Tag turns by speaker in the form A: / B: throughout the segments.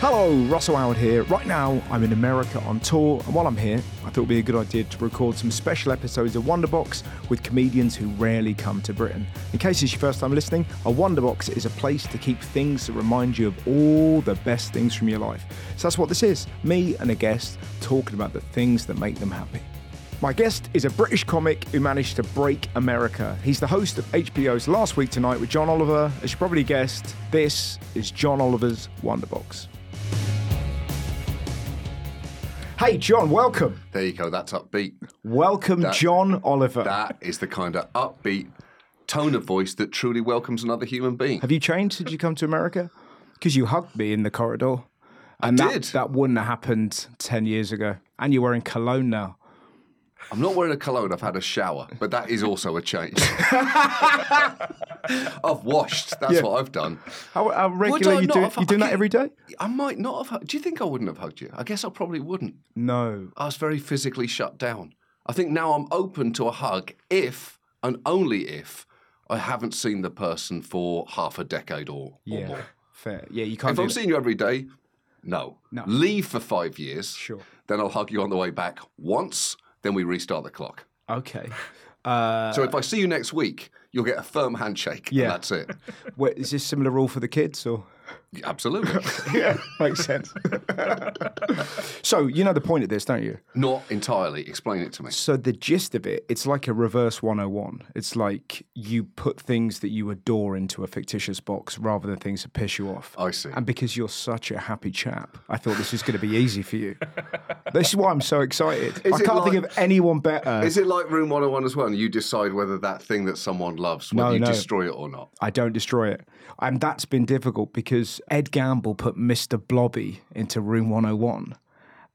A: Hello, Russell Howard here. Right now, I'm in America on tour, and while I'm here, I thought it would be a good idea to record some special episodes of Wonderbox with comedians who rarely come to Britain. In case it's your first time listening, a Wonderbox is a place to keep things that remind you of all the best things from your life. So that's what this is me and a guest talking about the things that make them happy. My guest is a British comic who managed to break America. He's the host of HBO's Last Week Tonight with John Oliver. As you probably guessed, this is John Oliver's Wonderbox. Hey, John, welcome.
B: There you go. That's upbeat.
A: Welcome,
B: That-
A: John Oliver.
B: That is the kind of upbeat tone of voice that truly welcomes another human being.
A: Have you changed since you come to America? Because you hugged me in the corridor. And that,
B: did.
A: that wouldn't have happened 10 years ago. And you're wearing cologne now.
B: I'm not wearing a cologne. I've had a shower, but that is also a change. I've washed. That's
A: Yeah.
B: what I've done.
A: How, how regular you do?
B: have-
A: You doing that every day?
B: I might not have. Do you think I wouldn't have hugged you? I guess I probably wouldn't.
A: No.
B: I was very physically shut down. I think now I'm open to a hug if and only if I haven't seen the person for half a decade or, or
A: Yeah.
B: more.
A: Fair. Yeah, you can't
B: If I'm
A: that.
B: seeing you every day, no.
A: No.
B: Leave for five years.
A: Sure.
B: Then I'll hug you on the way back once. Then we restart the clock.
A: Okay. Uh,
B: So if I see you next week, you'll get a firm handshake.
A: Yeah.
B: And that's it.
A: wait, is this similar rule for the kids or?
B: Absolutely.
A: Yeah, makes sense. so you know the point of this, don't you?
B: Not entirely. Explain it to me.
A: So the gist of it, it's like a reverse 101. It's like you put things that you adore into a fictitious box rather than things that piss you off.
B: I see.
A: And because you're such a happy chap, I thought this was going to be easy for you. this is why I'm so excited.
B: Is
A: I can't think of anyone better.
B: Is it like Room 101 as well? And you decide whether that thing that someone loves, whether
A: No,
B: you
A: no.
B: destroy it or not.
A: I don't destroy it. And that's been difficult because Ed Gamble put Mr. Blobby into room 101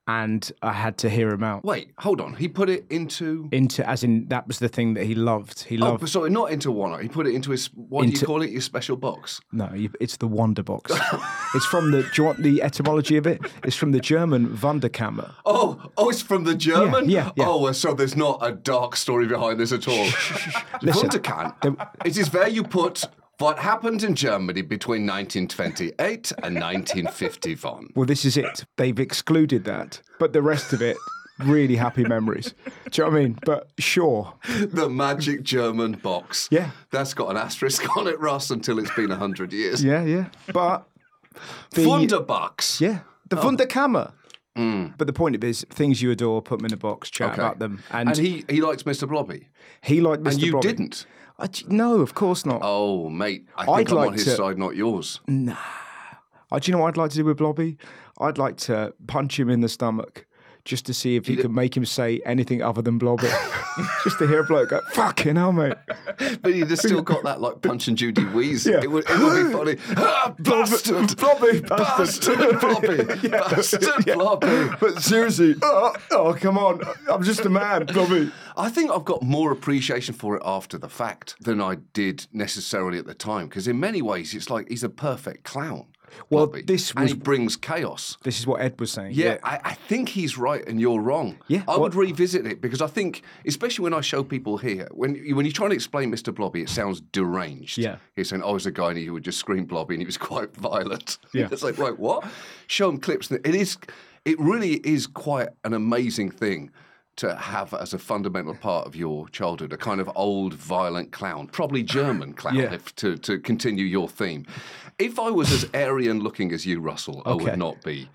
A: and I had to hear him out.
B: Wait, hold on. He put it into.
A: Into, as in, that was the thing that he loved. He
B: Oh,
A: loved.
B: but sorry, not into one. He put it into his. What do you call it? Your special box.
A: No, you- it's the Wonder Box. it's from the. Do you want the etymology of it? It's from the German Wunderkammer.
B: Oh, oh, it's from the German.
A: yeah, yeah.
B: Oh, so there's not a dark story behind this at all.
A: Listen,
B: Wunderkammer. It is where you put what happened in Germany between 1928 and 1951.
A: Well, this is it. They've excluded that, but the rest of it, really happy memories. Do you know what I mean? But sure,
B: The magic German box.
A: Yeah.
B: That's got an asterisk on it, Russ, until it's been 100 years.
A: yeah, yeah. But the
B: Wunderbox.
A: yeah, the oh. Wunderkammer. Mm. But the point of it is, things you adore, put them in a box, chat
B: Okay.
A: about them, and,
B: And he, he likes Mr. Blobby.
A: he liked Mr.
B: And you
A: Blobby.
B: didn't.
A: I no, of course not.
B: Oh, mate. I think
A: I'd
B: I'm
A: like
B: on his
A: to-
B: side, not yours.
A: Uh, do you know what I'd like to do with Blobby? I'd like to punch him in the stomach just to see if you could make him say anything other than Blobby. just to hear a bloke go, fucking hell, mate.
B: But he'd have still got that like Punch and Judy wheeze.
A: Yeah.
B: It, would, it would be funny. Ah, bastard!
A: Blobby,
B: Bastard Blobby! Bastard Blobby!
A: But seriously, oh, oh, come on. I'm just a man, Blobby.
B: I think I've got more appreciation for it after the fact than I did necessarily at the time. Because in many ways, it's like he's a perfect clown.
A: Well,
B: Blobby,
A: this
B: and he brings chaos.
A: This is what Ed was saying.
B: Yeah, I, I think he's right and you're wrong.
A: Yeah,
B: I
A: what-
B: would revisit it because I think, especially when I show people here, when when you're trying to explain Mr. Blobby, it sounds deranged.
A: Yeah.
B: He's saying, "Oh, he's a guy and he would just scream Blobby and he was quite violent."
A: Yeah.
B: it's like, right, what? Show him clips. It is, it really is quite an amazing thing to have as a fundamental part of your childhood, a kind of old violent clown, probably German clown,
A: Yeah.
B: if, to to continue your theme. If I was as Aryan looking as you, Russell, I would not be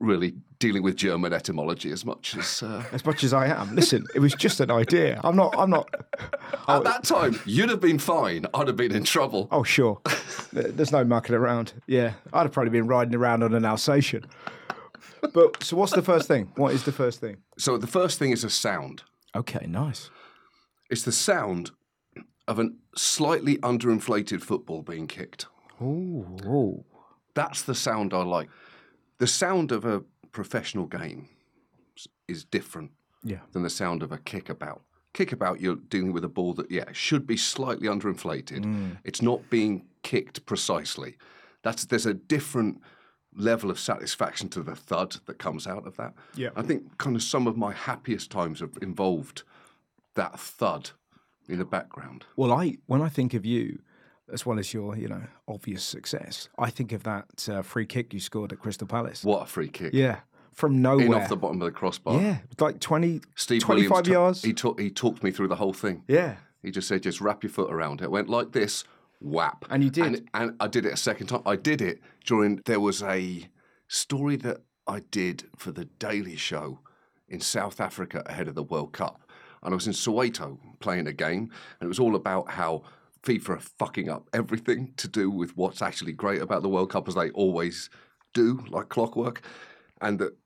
B: really dealing with German etymology as much as uh,
A: As much as I am. Listen, it was just an idea. I'm not, I'm not.
B: at that time. You'd have been fine. I'd have been in trouble.
A: Oh, sure. There's no mucking around. Yeah. I'd have probably been riding around on an Alsatian. But so what's the first thing? What is the first thing?
B: So the first thing is a sound.
A: Okay, nice.
B: It's the sound of a slightly underinflated football being kicked.
A: Ooh, ooh.
B: That's the sound I like. The sound of a professional game is different
A: Yeah.
B: than the sound of a kickabout. Kickabout, you're dealing with a ball that, yeah, should be slightly underinflated. Mm. It's not being kicked precisely. That's there's a different level of satisfaction to the thud that comes out of that.
A: Yeah.
B: I think kind of some of my happiest times have involved that thud in the background.
A: Well, I when I think of you, as well as your, you know, obvious success, I think of that uh, free kick you scored at Crystal Palace.
B: What a free kick!
A: Yeah, from nowhere.
B: In off the bottom of the crossbar.
A: Yeah, like 20,
B: Steve
A: 25
B: Williams.
A: yards.
B: He, talk, he talked me through the whole thing.
A: yeah.
B: He just said, just wrap your foot around it. It went like this, whap.
A: And you did.
B: And, and I did it a second time. I did it during, there was a story that I did for the Daily Show in South Africa ahead of the World Cup. And I was in Soweto playing a game, and it was all about how FIFA are fucking up everything to do with what's actually great about the World Cup, as they always do, like clockwork. And that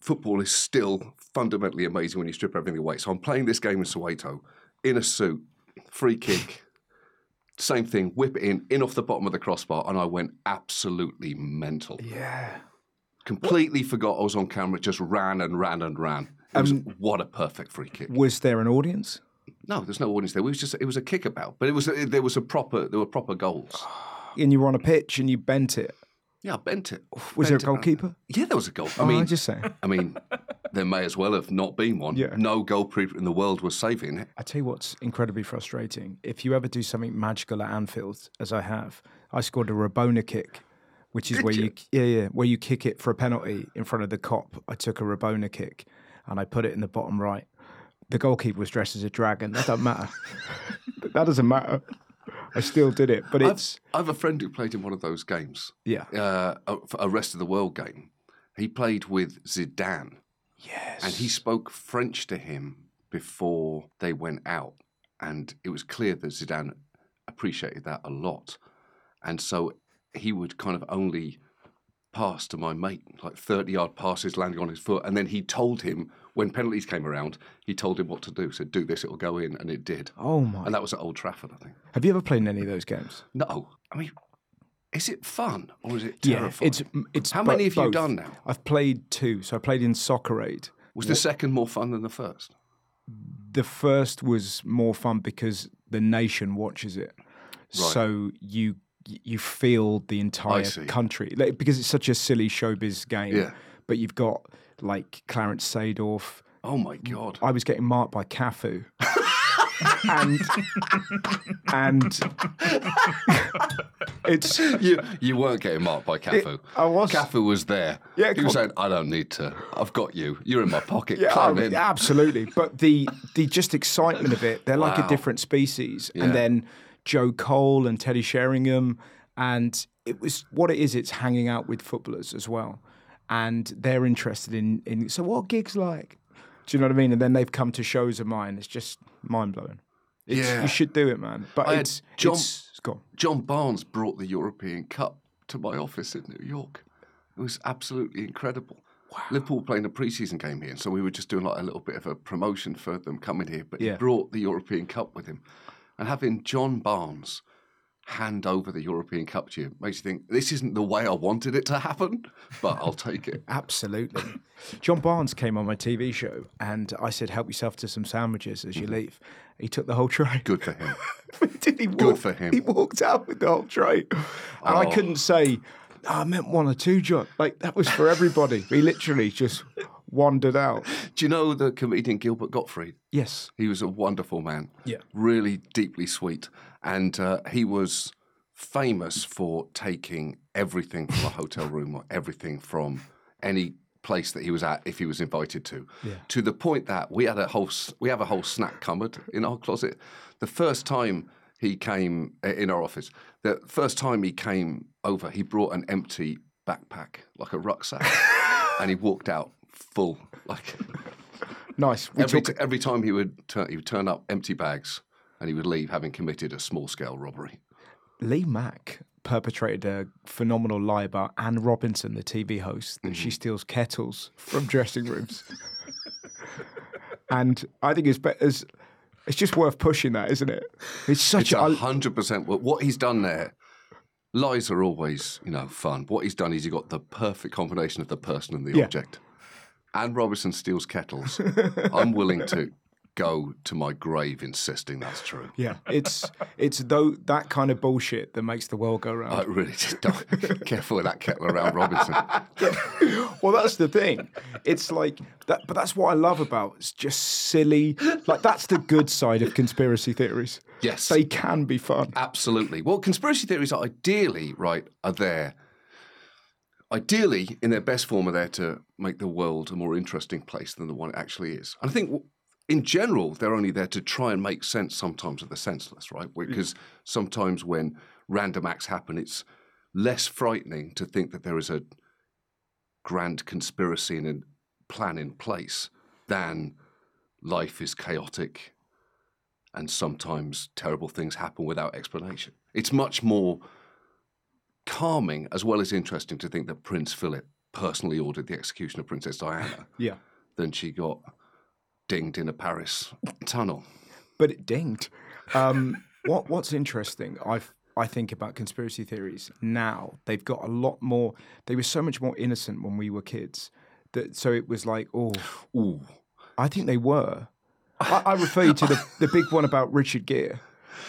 B: football is still fundamentally amazing when you strip everything away. So I'm playing this game in Soweto in a suit, free kick, same thing, whip it in, in off the bottom of the crossbar, and I went absolutely mental.
A: Yeah.
B: Completely forgot I was on camera, just ran and ran and ran. It was,
A: Um,
B: what a perfect free kick.
A: Was there an audience?
B: No, there's no audience there. It was just it was a kickabout, but it was there was a proper there were proper goals.
A: And you were on a pitch and you bent it.
B: Yeah, I bent it.
A: Was there a
B: Bent it
A: goalkeeper?
B: Uh, yeah, there was a goal. I
A: Oh,
B: mean,
A: I'm just saying.
B: I mean, there may as well have not been one.
A: Yeah.
B: No goalkeeper in the world was saving it.
A: I tell you what's incredibly frustrating. If you ever do something magical at Anfield, as I have, I scored a Rabona kick, which is
B: Did
A: where you?
B: you?
A: yeah yeah where you kick it for a penalty in front of the Kop. I took a Rabona kick, and I put it in the bottom right. The goalkeeper was dressed as a dragon. That doesn't matter. that doesn't matter. I still did it, but
B: I've,
A: it's
B: I have a friend who played in one of those games,
A: yeah.
B: uh, a, a rest of the world game. He played with Zidane,
A: Yes.
B: and he spoke French to him before they went out, and it was clear that Zidane appreciated that a lot, and so he would kind of only pass to my mate, like thirty yard passes landing on his foot, and then he told him when penalties came around, he told him what to do. Said, "Do this, it'll go in," and it did.
A: Oh my!
B: And that was at Old Trafford, I think.
A: Have you ever played in any of those games?
B: No, I mean, is it fun or is it terrifying?
A: it's it's.
B: How many have you done now?
A: I've played two. So I played in Soccer Aid.
B: Was the second more fun than the first?
A: the first was more fun because the nation watches it, so you you feel the entire country like, because it's such a silly showbiz game.
B: Yeah.
A: But you've got like Clarence Seedorf.
B: Oh my god!
A: I was getting marked by Cafu. and and it's
B: You you weren't getting marked by Cafu.
A: I was.
B: Cafu was there.
A: Yeah,
B: he was saying, "I don't need to. I've got you. You're in my pocket.
A: Yeah,
B: Climb
A: oh,
B: in."
A: absolutely. But the the just excitement of it, they're like a different species.
B: Yeah.
A: And then Joe Cole and Teddy Sheringham, and it was what it is. It's hanging out with footballers as well, and they're interested in in. So what are gigs like? Do you know what I mean? And then they've come to shows of mine. It's just mind blowing.
B: Yeah.
A: you should do it, man. But
B: I
A: it's
B: John-
A: it's, gone.
B: John Barnes brought the European Cup to my office in New York. It was absolutely incredible. Liverpool playing a pre-season game here, so we were just doing like a little bit of a promotion for them coming here. But
A: Yeah.
B: he brought the European Cup with him, and having John Barnes hand over the European Cup to you makes you think this isn't the way I wanted it to happen, but I'll take it.
A: Absolutely. John Barnes came on my TV show, and I said, "Help yourself to some sandwiches as you mm-hmm. leave." He took the whole tray.
B: Good for him.
A: Did he
B: Good for him.
A: He walked out with the whole tray, and I
B: Oh.
A: couldn't say, "No, I meant one or two, John." Like that was for everybody. he literally just wandered out.
B: Do you know the comedian Gilbert Gottfried?
A: Yes.
B: He was a wonderful man.
A: Yeah.
B: Really deeply sweet. And uh, he was famous for taking everything from a hotel room or everything from any place that he was at if he was invited to. To the point that we had a whole we have a whole snack cupboard in our closet. The first time he came uh, in our office, the first time he came over, he brought an empty backpack, like a rucksack, and he walked out full like
A: Nice. We
B: every, every time he would turn, he would turn up empty bags, and he would leave having committed a small scale robbery.
A: Lee Mack perpetrated a phenomenal lie about Anne Robinson, the TV host, that
B: Mm-hmm.
A: she steals kettles from dressing rooms. and I think it's better. It's, it's just worth pushing that, isn't it? It's such a.
B: hundred percent. What what he's done there. Lies are always, you know, fun. What he's done is he got the perfect combination of the person and the
A: Yeah.
B: object. Anne Robinson steals kettles. I'm willing to go to my grave insisting that's true.
A: Yeah, it's it's though that kind of bullshit that makes the world go round.
B: I really just don't. Careful with that kettle around Robinson.
A: well, that's the thing. It's like that, but that's what I love about. It's just silly. Like that's the good side of conspiracy theories.
B: Yes.
A: they can be fun.
B: Absolutely. Well, conspiracy theories are ideally, right, are there. Ideally, in their best form, are there to make the world a more interesting place than the one it actually is. And I think, in general, they're only there to try and make sense sometimes of the senseless, right? Mm. Because sometimes when random acts happen, it's less frightening to think that there is a grand conspiracy and a plan in place than life is chaotic and sometimes terrible things happen without explanation. It's much more calming as well as interesting to think that Prince Philip personally ordered the execution of Princess Diana
A: Yeah,
B: than she got dinged in a Paris tunnel.
A: but it dinged. Um, what What's interesting, I I think about conspiracy theories now. They've got a lot more. They were so much more innocent when we were kids. That so it was like, oh,
B: Ooh.
A: I think they were. I, I refer you to the the big one about Richard Gere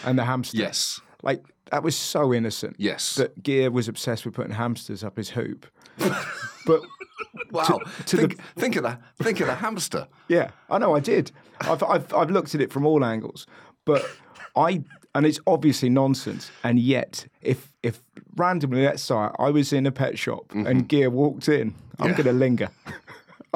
A: and the hamster.
B: Yes.
A: like that was so innocent.
B: Yes.
A: that Gere was obsessed with putting hamsters up his hoop. but
B: Wow.
A: to
B: think, think of that. Think of the hamster.
A: yeah, I know I did. I've, I've I've looked at it from all angles, but I and it's obviously nonsense. And yet, if if randomly, let's say I was in a pet shop and Gere walked in, I'm
B: Mm-hmm. Yeah.
A: going to linger.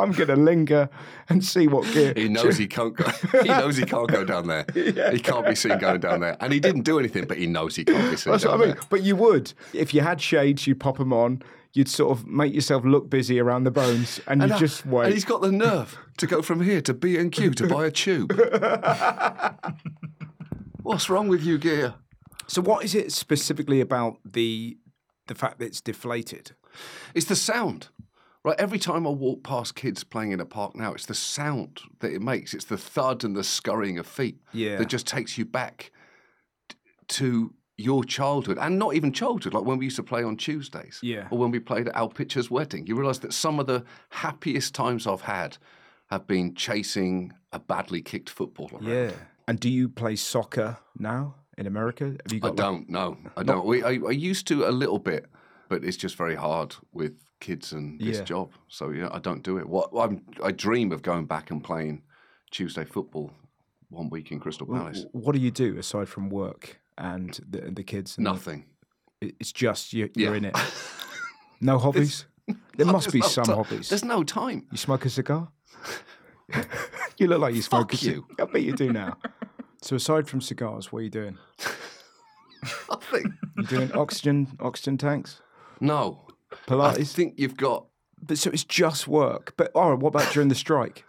A: I'm going to linger and see what Gere.
B: He knows he can't go. He knows he can't go down there. He can't be seen going down there, and he didn't do anything, but he knows he can't be seen
A: That's what I mean.
B: there.
A: But you would if you had shades, you'd pop them on. You'd sort of make yourself look busy around the bones, and you
B: And, uh,
A: just wait.
B: And he's got the nerve to go from here to B and Q to buy a tube. What's wrong with you, Gere?
A: So, what is it specifically about the the fact that it's deflated?
B: It's the sound. Right, every time I walk past kids playing in a park now, it's the sound that it makes. It's the thud and the scurrying of feet
A: Yeah.
B: that just takes you back t- to your childhood and not even childhood, like when we used to play on Tuesdays
A: Yeah.
B: or when we played at Al Pitcher's wedding. You realise that some of the happiest times I've had have been chasing a badly kicked football around.
A: Yeah. And do you play soccer now in America? Have you
B: I
A: like-
B: don't know. I don't. We, I, I used to a little bit, but it's just very hard with kids and this
A: Yeah.
B: job. So yeah, I don't do it. What I'm, I dream of going back and playing Tuesday football one week in Crystal Palace.
A: what do you do aside from work and the, the kids? And the-
B: Nothing.
A: it's just you, you're
B: Yeah.
A: in it. No hobbies. there must be
B: no
A: some hobbies.
B: There's no time.
A: You smoke a cigar? you look like you smoke
B: Fuck
A: a cigar.
B: you.
A: I bet you do now. So aside from cigars, what are you doing?
B: Nothing.
A: You doing oxygen oxygen tanks?
B: no. I think you've got.
A: But so it's just work. But all right, what about during the strike?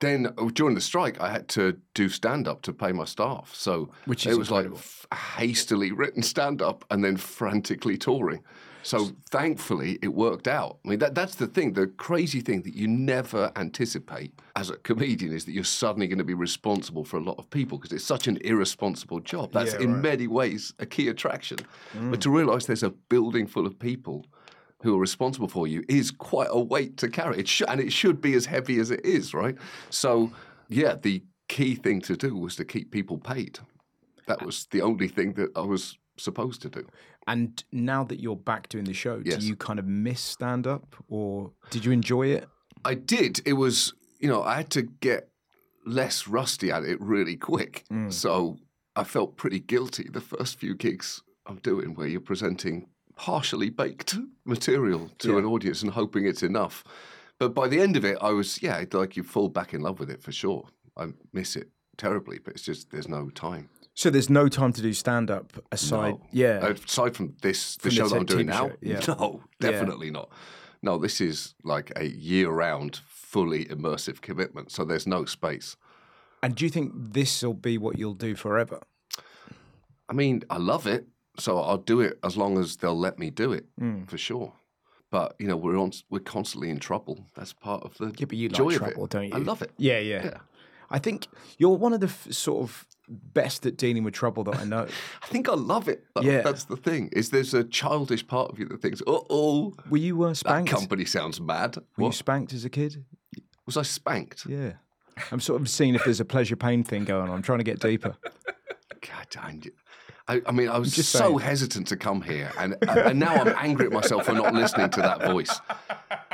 B: Then oh, during the strike, I had to do stand up to pay my staff. So
A: Which
B: it was
A: incredible.
B: like f- hastily written stand up and then frantically touring. So thankfully, it worked out. I mean, that, that's the thing. The crazy thing that you never anticipate as a comedian is that you're suddenly going to be responsible for a lot of people because it's such an irresponsible job. That's
A: Yeah,
B: in
A: right. Mm.
B: many ways a key attraction. But to realize there's a building full of people who are responsible for you is quite a weight to carry. It should, and it should be as heavy as it is, right? So, yeah, the key thing to do was to keep people paid. That was the only thing that I was supposed to do.
A: And now that you're back doing the show,
B: Yes.
A: do you kind of miss stand up or did you enjoy it?
B: I did. It was, you know, I had to get less rusty at it really quick. Mm. So I felt pretty guilty the first few gigs I'm doing where you're presenting partially baked mm-hmm. material to
A: Yeah.
B: an audience and hoping it's enough. But by the end of it, I was, yeah, like you fall back in love with it for sure. I miss it terribly, but it's just there's no time.
A: So there's no time to do stand up aside.
B: No.
A: Yeah.
B: Uh, aside from this, the
A: From the
B: show that I'm doing now,
A: show, yeah.
B: no,
A: Yeah.
B: definitely not. No, this is like a year-round, fully immersive commitment. So there's no space.
A: and do you think this will be what you'll do forever?
B: I mean, I love it, so I'll do it as long as they'll let me do it
A: Mm.
B: for sure. But you know, we're on, we're constantly in trouble. That's part of the
A: Yeah, but you
B: joy
A: like trouble, don't you?
B: I love it.
A: Yeah, yeah,
B: Yeah.
A: I think you're one of the f- sort of best at dealing with trouble that I know.
B: I think I love it. though.
A: Yeah.
B: that's the thing. Is there's a childish part of you that thinks, "Uh oh,
A: Were you uh,
B: that company sounds mad."
A: Were you spanked as a kid?
B: Was I spanked?
A: Yeah. I'm sort of seeing if there's a pleasure pain thing going on. I'm trying to get deeper.
B: God damn it. I, I mean, I was
A: just
B: so
A: saying.
B: hesitant to come here, and and now I'm angry at myself for not listening to that voice.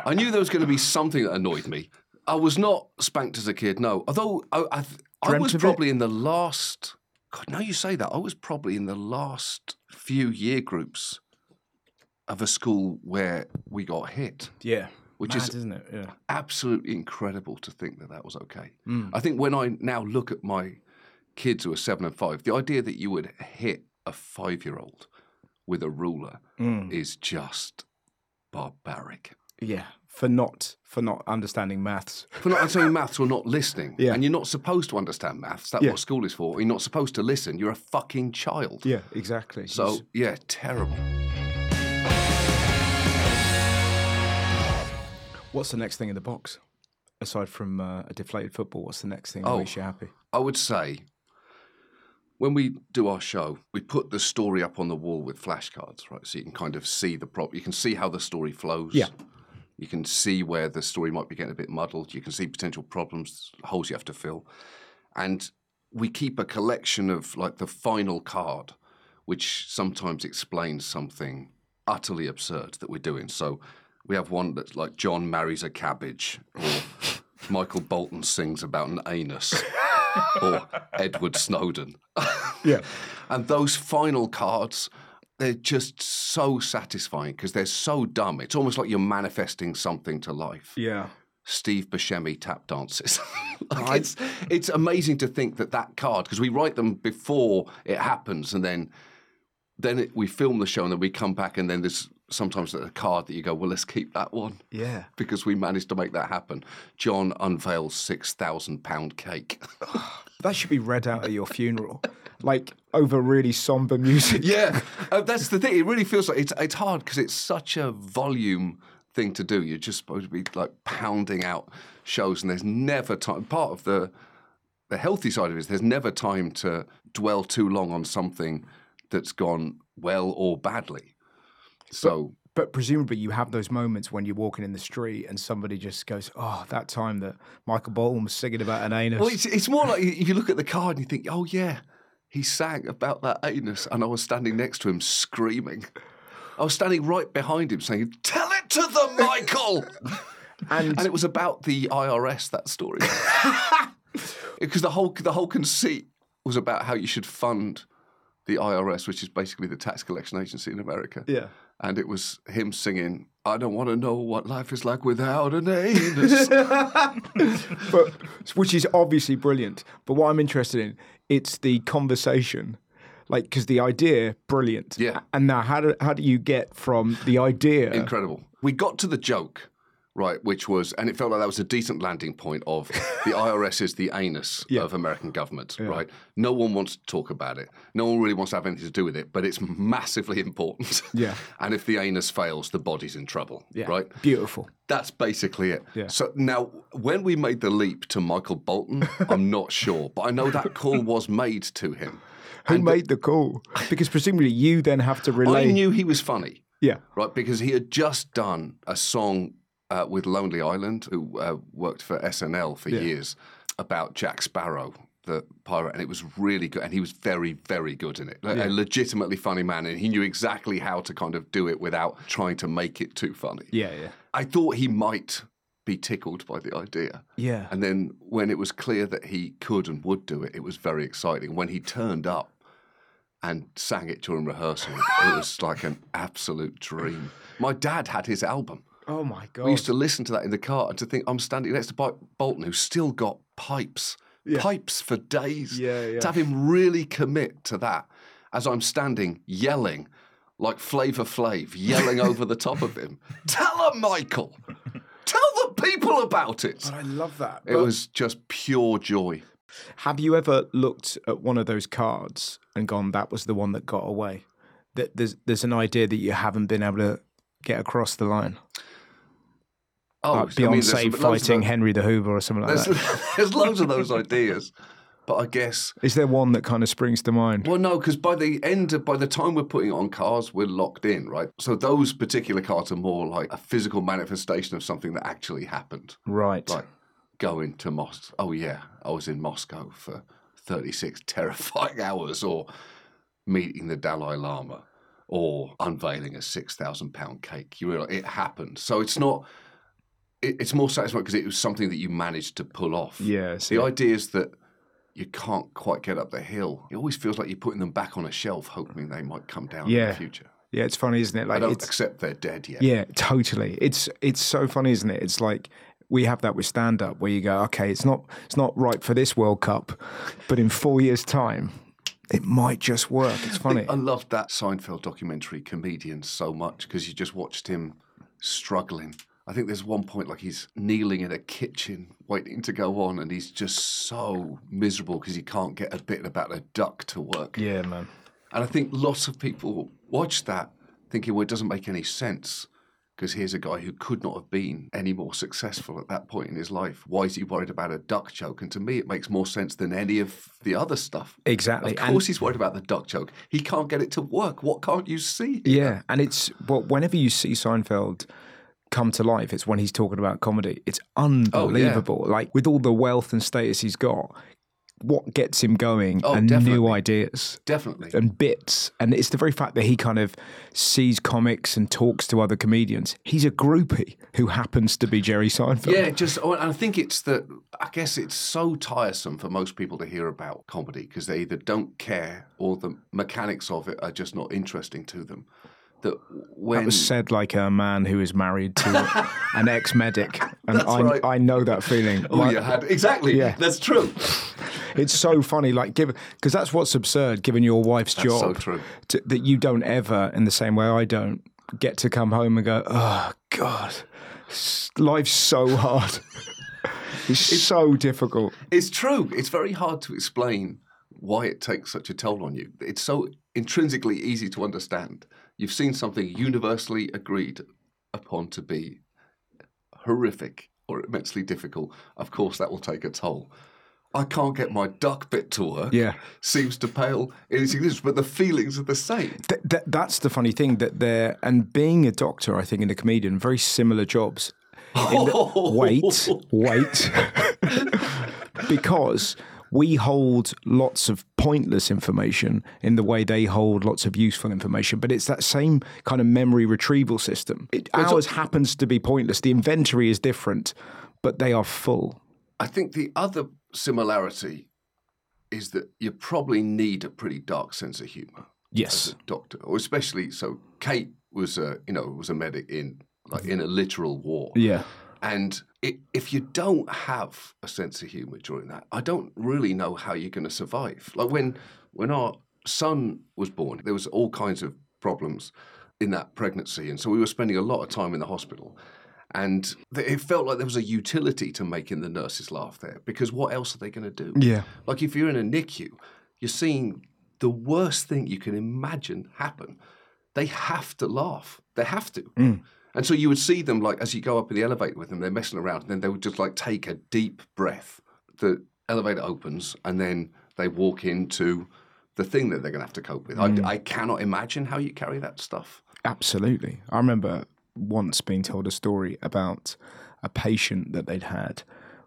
B: I knew there was going to be something that annoyed me. I was not spanked as a kid, no. Although I, I, I was
A: of it?
B: probably in the last. God, now you say that, I was probably in the last few year groups of a school where we got hit.
A: Yeah.
B: Which
A: Mad,
B: is
A: isn't it? Yeah.
B: absolutely incredible to think that that was okay.
A: Mm.
B: I think when I now look at my kids who are seven and five, the idea that you would hit a five year old with a ruler
A: Mm.
B: is just barbaric.
A: Yeah. For not for not understanding maths.
B: For not understanding maths or not listening.
A: Yeah.
B: And you're not supposed to understand maths. That's
A: Yeah.
B: what school is for. You're not supposed to listen. You're a fucking child.
A: Yeah, exactly.
B: So, yeah, terrible.
A: what's the next thing in the box? Aside from uh, a deflated football, what's the next thing that
B: Oh.
A: makes you happy?
B: I would say when we do our show, we put the story up on the wall with flashcards, right? So you can kind of see the prop. You can see how the story flows.
A: Yeah.
B: You can see where the story might be getting a bit muddled. You can see potential problems, holes you have to fill. And we keep a collection of like the final card, which sometimes explains something utterly absurd that we're doing. So we have one that's like John marries a cabbage, or Michael Bolton sings about an anus, or Edward Snowden.
A: Yeah.
B: And those final cards, they're just so satisfying because they're so dumb. It's almost like you're manifesting something to life.
A: Yeah.
B: Steve Buscemi tap dances. Like, it's it's amazing to think that that card because we write them before it happens, and then then it, we film the show, and then we come back, and then there's sometimes a card that you go, well, let's keep that one
A: Yeah.
B: because we managed to make that happen. John unveils six thousand pound cake.
A: That should be read out at your funeral. like over really somber music.
B: Yeah, uh, that's the thing. It really feels like it's it's hard because it's such a volume thing to do. You're just supposed to be like pounding out shows, and there's never time. Part of the the healthy side of it is there's never time to dwell too long on something that's gone well or badly. So
A: But presumably you have those moments when you're walking in the street and somebody just goes, "Oh, that time that Michael Bolton was singing about an anus."
B: well, it's it's more like if you look at the card and you think, oh yeah, he sang about that anus, and I was standing next to him screaming. I was standing right behind him saying, "Tell it to them, Michael."
A: and
B: and it was about the IRS that story because the whole the whole conceit was about how you should fund the IRS, which is basically the tax collection agency in America.
A: yeah.
B: And it was him singing, "I don't want to know what life is like without an anus."
A: but which is obviously brilliant. But what I'm interested in, it's the conversation, like because the idea, brilliant.
B: Yeah.
A: And now, how do how do you get from the idea?
B: Incredible. We got to the joke, right, which was, and it felt like that was a decent landing point of the IRS is the anus
A: Yeah.
B: of American government, right? No one wants to talk about it. No one really wants to have anything to do with it, but it's massively important.
A: Yeah.
B: and if the anus fails, the body's in trouble,
A: yeah.
B: right?
A: Beautiful.
B: That's basically it.
A: Yeah.
B: So now, when we made the leap to Michael Bolton, I'm not sure, but I know that call was made to him.
A: Who
B: And
A: made the call? Because presumably you then have to relay.
B: I knew he was funny.
A: Yeah.
B: right? Because he had just done a song uh, with Lonely Island, who uh, worked for SNL for years, about Jack Sparrow, the pirate, and it was really good. And he was very, very good in it. A- A legitimately funny man, and he knew exactly how to kind of do it without trying to make it too funny.
A: Yeah. Yeah.
B: I thought he might be tickled by the idea.
A: Yeah.
B: And then when it was clear that he could and would do it, it was very exciting. When he turned up and sang it during rehearsal, it was like an absolute dream. My dad had his album.
A: Oh my god.
B: We used to listen to that in the car and to think I'm standing next to Bolton, who's still got pipes, pipes for days.
A: Yeah, yeah.
B: To have him really commit to that as I'm standing yelling like Flavor Flav, yelling over the top of him. Tell him, Michael. Tell the people about it.
A: But I love that.
B: It was just pure joy.
A: have you ever looked at one of those cards and gone, "That was the one that got away"? That there's there's an idea that you haven't been able to get across the line.
B: Oh,
A: like Beyonce fighting Henry the Hoover or something like
B: There's,
A: that.
B: there's loads of those ideas, but I guess
A: Is there one that kind of springs to mind?
B: well, no, because by the end, of, by the time we're putting it on cars, we're locked in, right? So those particular cards are more like a physical manifestation of something that actually happened.
A: Right.
B: Like going to Moscow. Oh yeah, I was in Moscow for 36 terrifying hours, or meeting the Dalai Lama, or unveiling a 6,000 pound cake. You realize it happened. So it's not. It, it's more satisfying because it was something that you managed to pull off.
A: Yeah.
B: The idea is that you can't quite get up the hill. It always feels like you're putting them back on a shelf, hoping they might come down in the future.
A: Yeah, it's funny, isn't it? Like,
B: I
A: don't
B: accept they're dead yet.
A: yeah, totally. It's it's so funny, isn't it? It's like we have that with stand up where you go, okay, it's not it's not right for this World Cup, but in four years' time, it might just work. It's funny.
B: I loved that Seinfeld documentary, Comedian, so much because you just watched him struggling. I think there's one point like he's kneeling in a kitchen waiting to go on, and he's just so miserable because he can't get a bit about a duck to work.
A: Yeah, man.
B: And I think lots of people watch that thinking, well, it doesn't make any sense because here's a guy who could not have been any more successful at that point in his life. Why is he worried about a duck choke? And to me, it makes more sense than any of the other stuff.
A: Exactly.
B: Of
A: And-
B: course, he's worried about the duck choke. He can't get it to work. What can't you see?
A: Yeah, and it's well, whenever you see Seinfeld come to life, it's when he's talking about comedy. It's unbelievable. Oh, like with all the wealth and status he's got, what gets him going
B: Oh,
A: are new ideas
B: Definitely.
A: and bits. And it's the very fact that he kind of sees comics and talks to other comedians. He's a groupie who happens to be Jerry Seinfeld.
B: Yeah, just oh, and I think it's that. I guess it's so tiresome for most people to hear about comedy because they either don't care or the mechanics of it are just not interesting to them. That when
A: That was said like a man who is married to an ex-medic, and
B: That's
A: I,
B: right.
A: I know that feeling.
B: oh,
A: Like,
B: you had exactly.
A: Yeah.
B: that's true.
A: It's so funny, like given because that's what's absurd, given your wife's
B: That's so
A: job,
B: true.
A: to, that you don't ever, in the same way I don't, get to come home and go, oh God, life's so hard. it's so difficult.
B: It's true. It's very hard to explain why it takes such a toll on you. It's so intrinsically easy to understand. You've seen something universally agreed upon to be horrific or immensely difficult. Of course, that will take a toll. I can't get my duck bit to work.
A: Yeah.
B: Seems to pale in its existence, but the feelings are the same.
A: Th- th- that's the funny thing that they're and being a doctor, I think, and a comedian, very similar jobs. In the- wait, wait, because we hold lots of pointless information in the way they hold lots of useful information, but it's that same kind of memory retrieval system. It, ours happens to be pointless. The inventory is different, but they are full.
B: I think the other similarity is that you probably need a pretty dark sense of humour.
A: Yes.
B: doctor, or especially so. Kate was a you know was a medic in like in a literal war,
A: Yeah.
B: And i if you don't have a sense of humour during that, I don't really know how you're going to survive. Like when when our son was born, there was all kinds of problems in that pregnancy, and so we were spending a lot of time in the hospital. And it felt like there was a utility to making the nurses laugh there because what else are they going to do?
A: Yeah.
B: Like if you're in a NICU, you're seeing the worst thing you can imagine happen. They have to laugh. They have to. Mm. And so you would see them like as you go up in the elevator with them, they're messing around, and then they would just like take a deep breath. The elevator opens, and then they walk into the thing that they're going to have to cope with. Mm. I, I cannot imagine how you carry that stuff.
A: Absolutely. I remember once being told a story about a patient that they'd had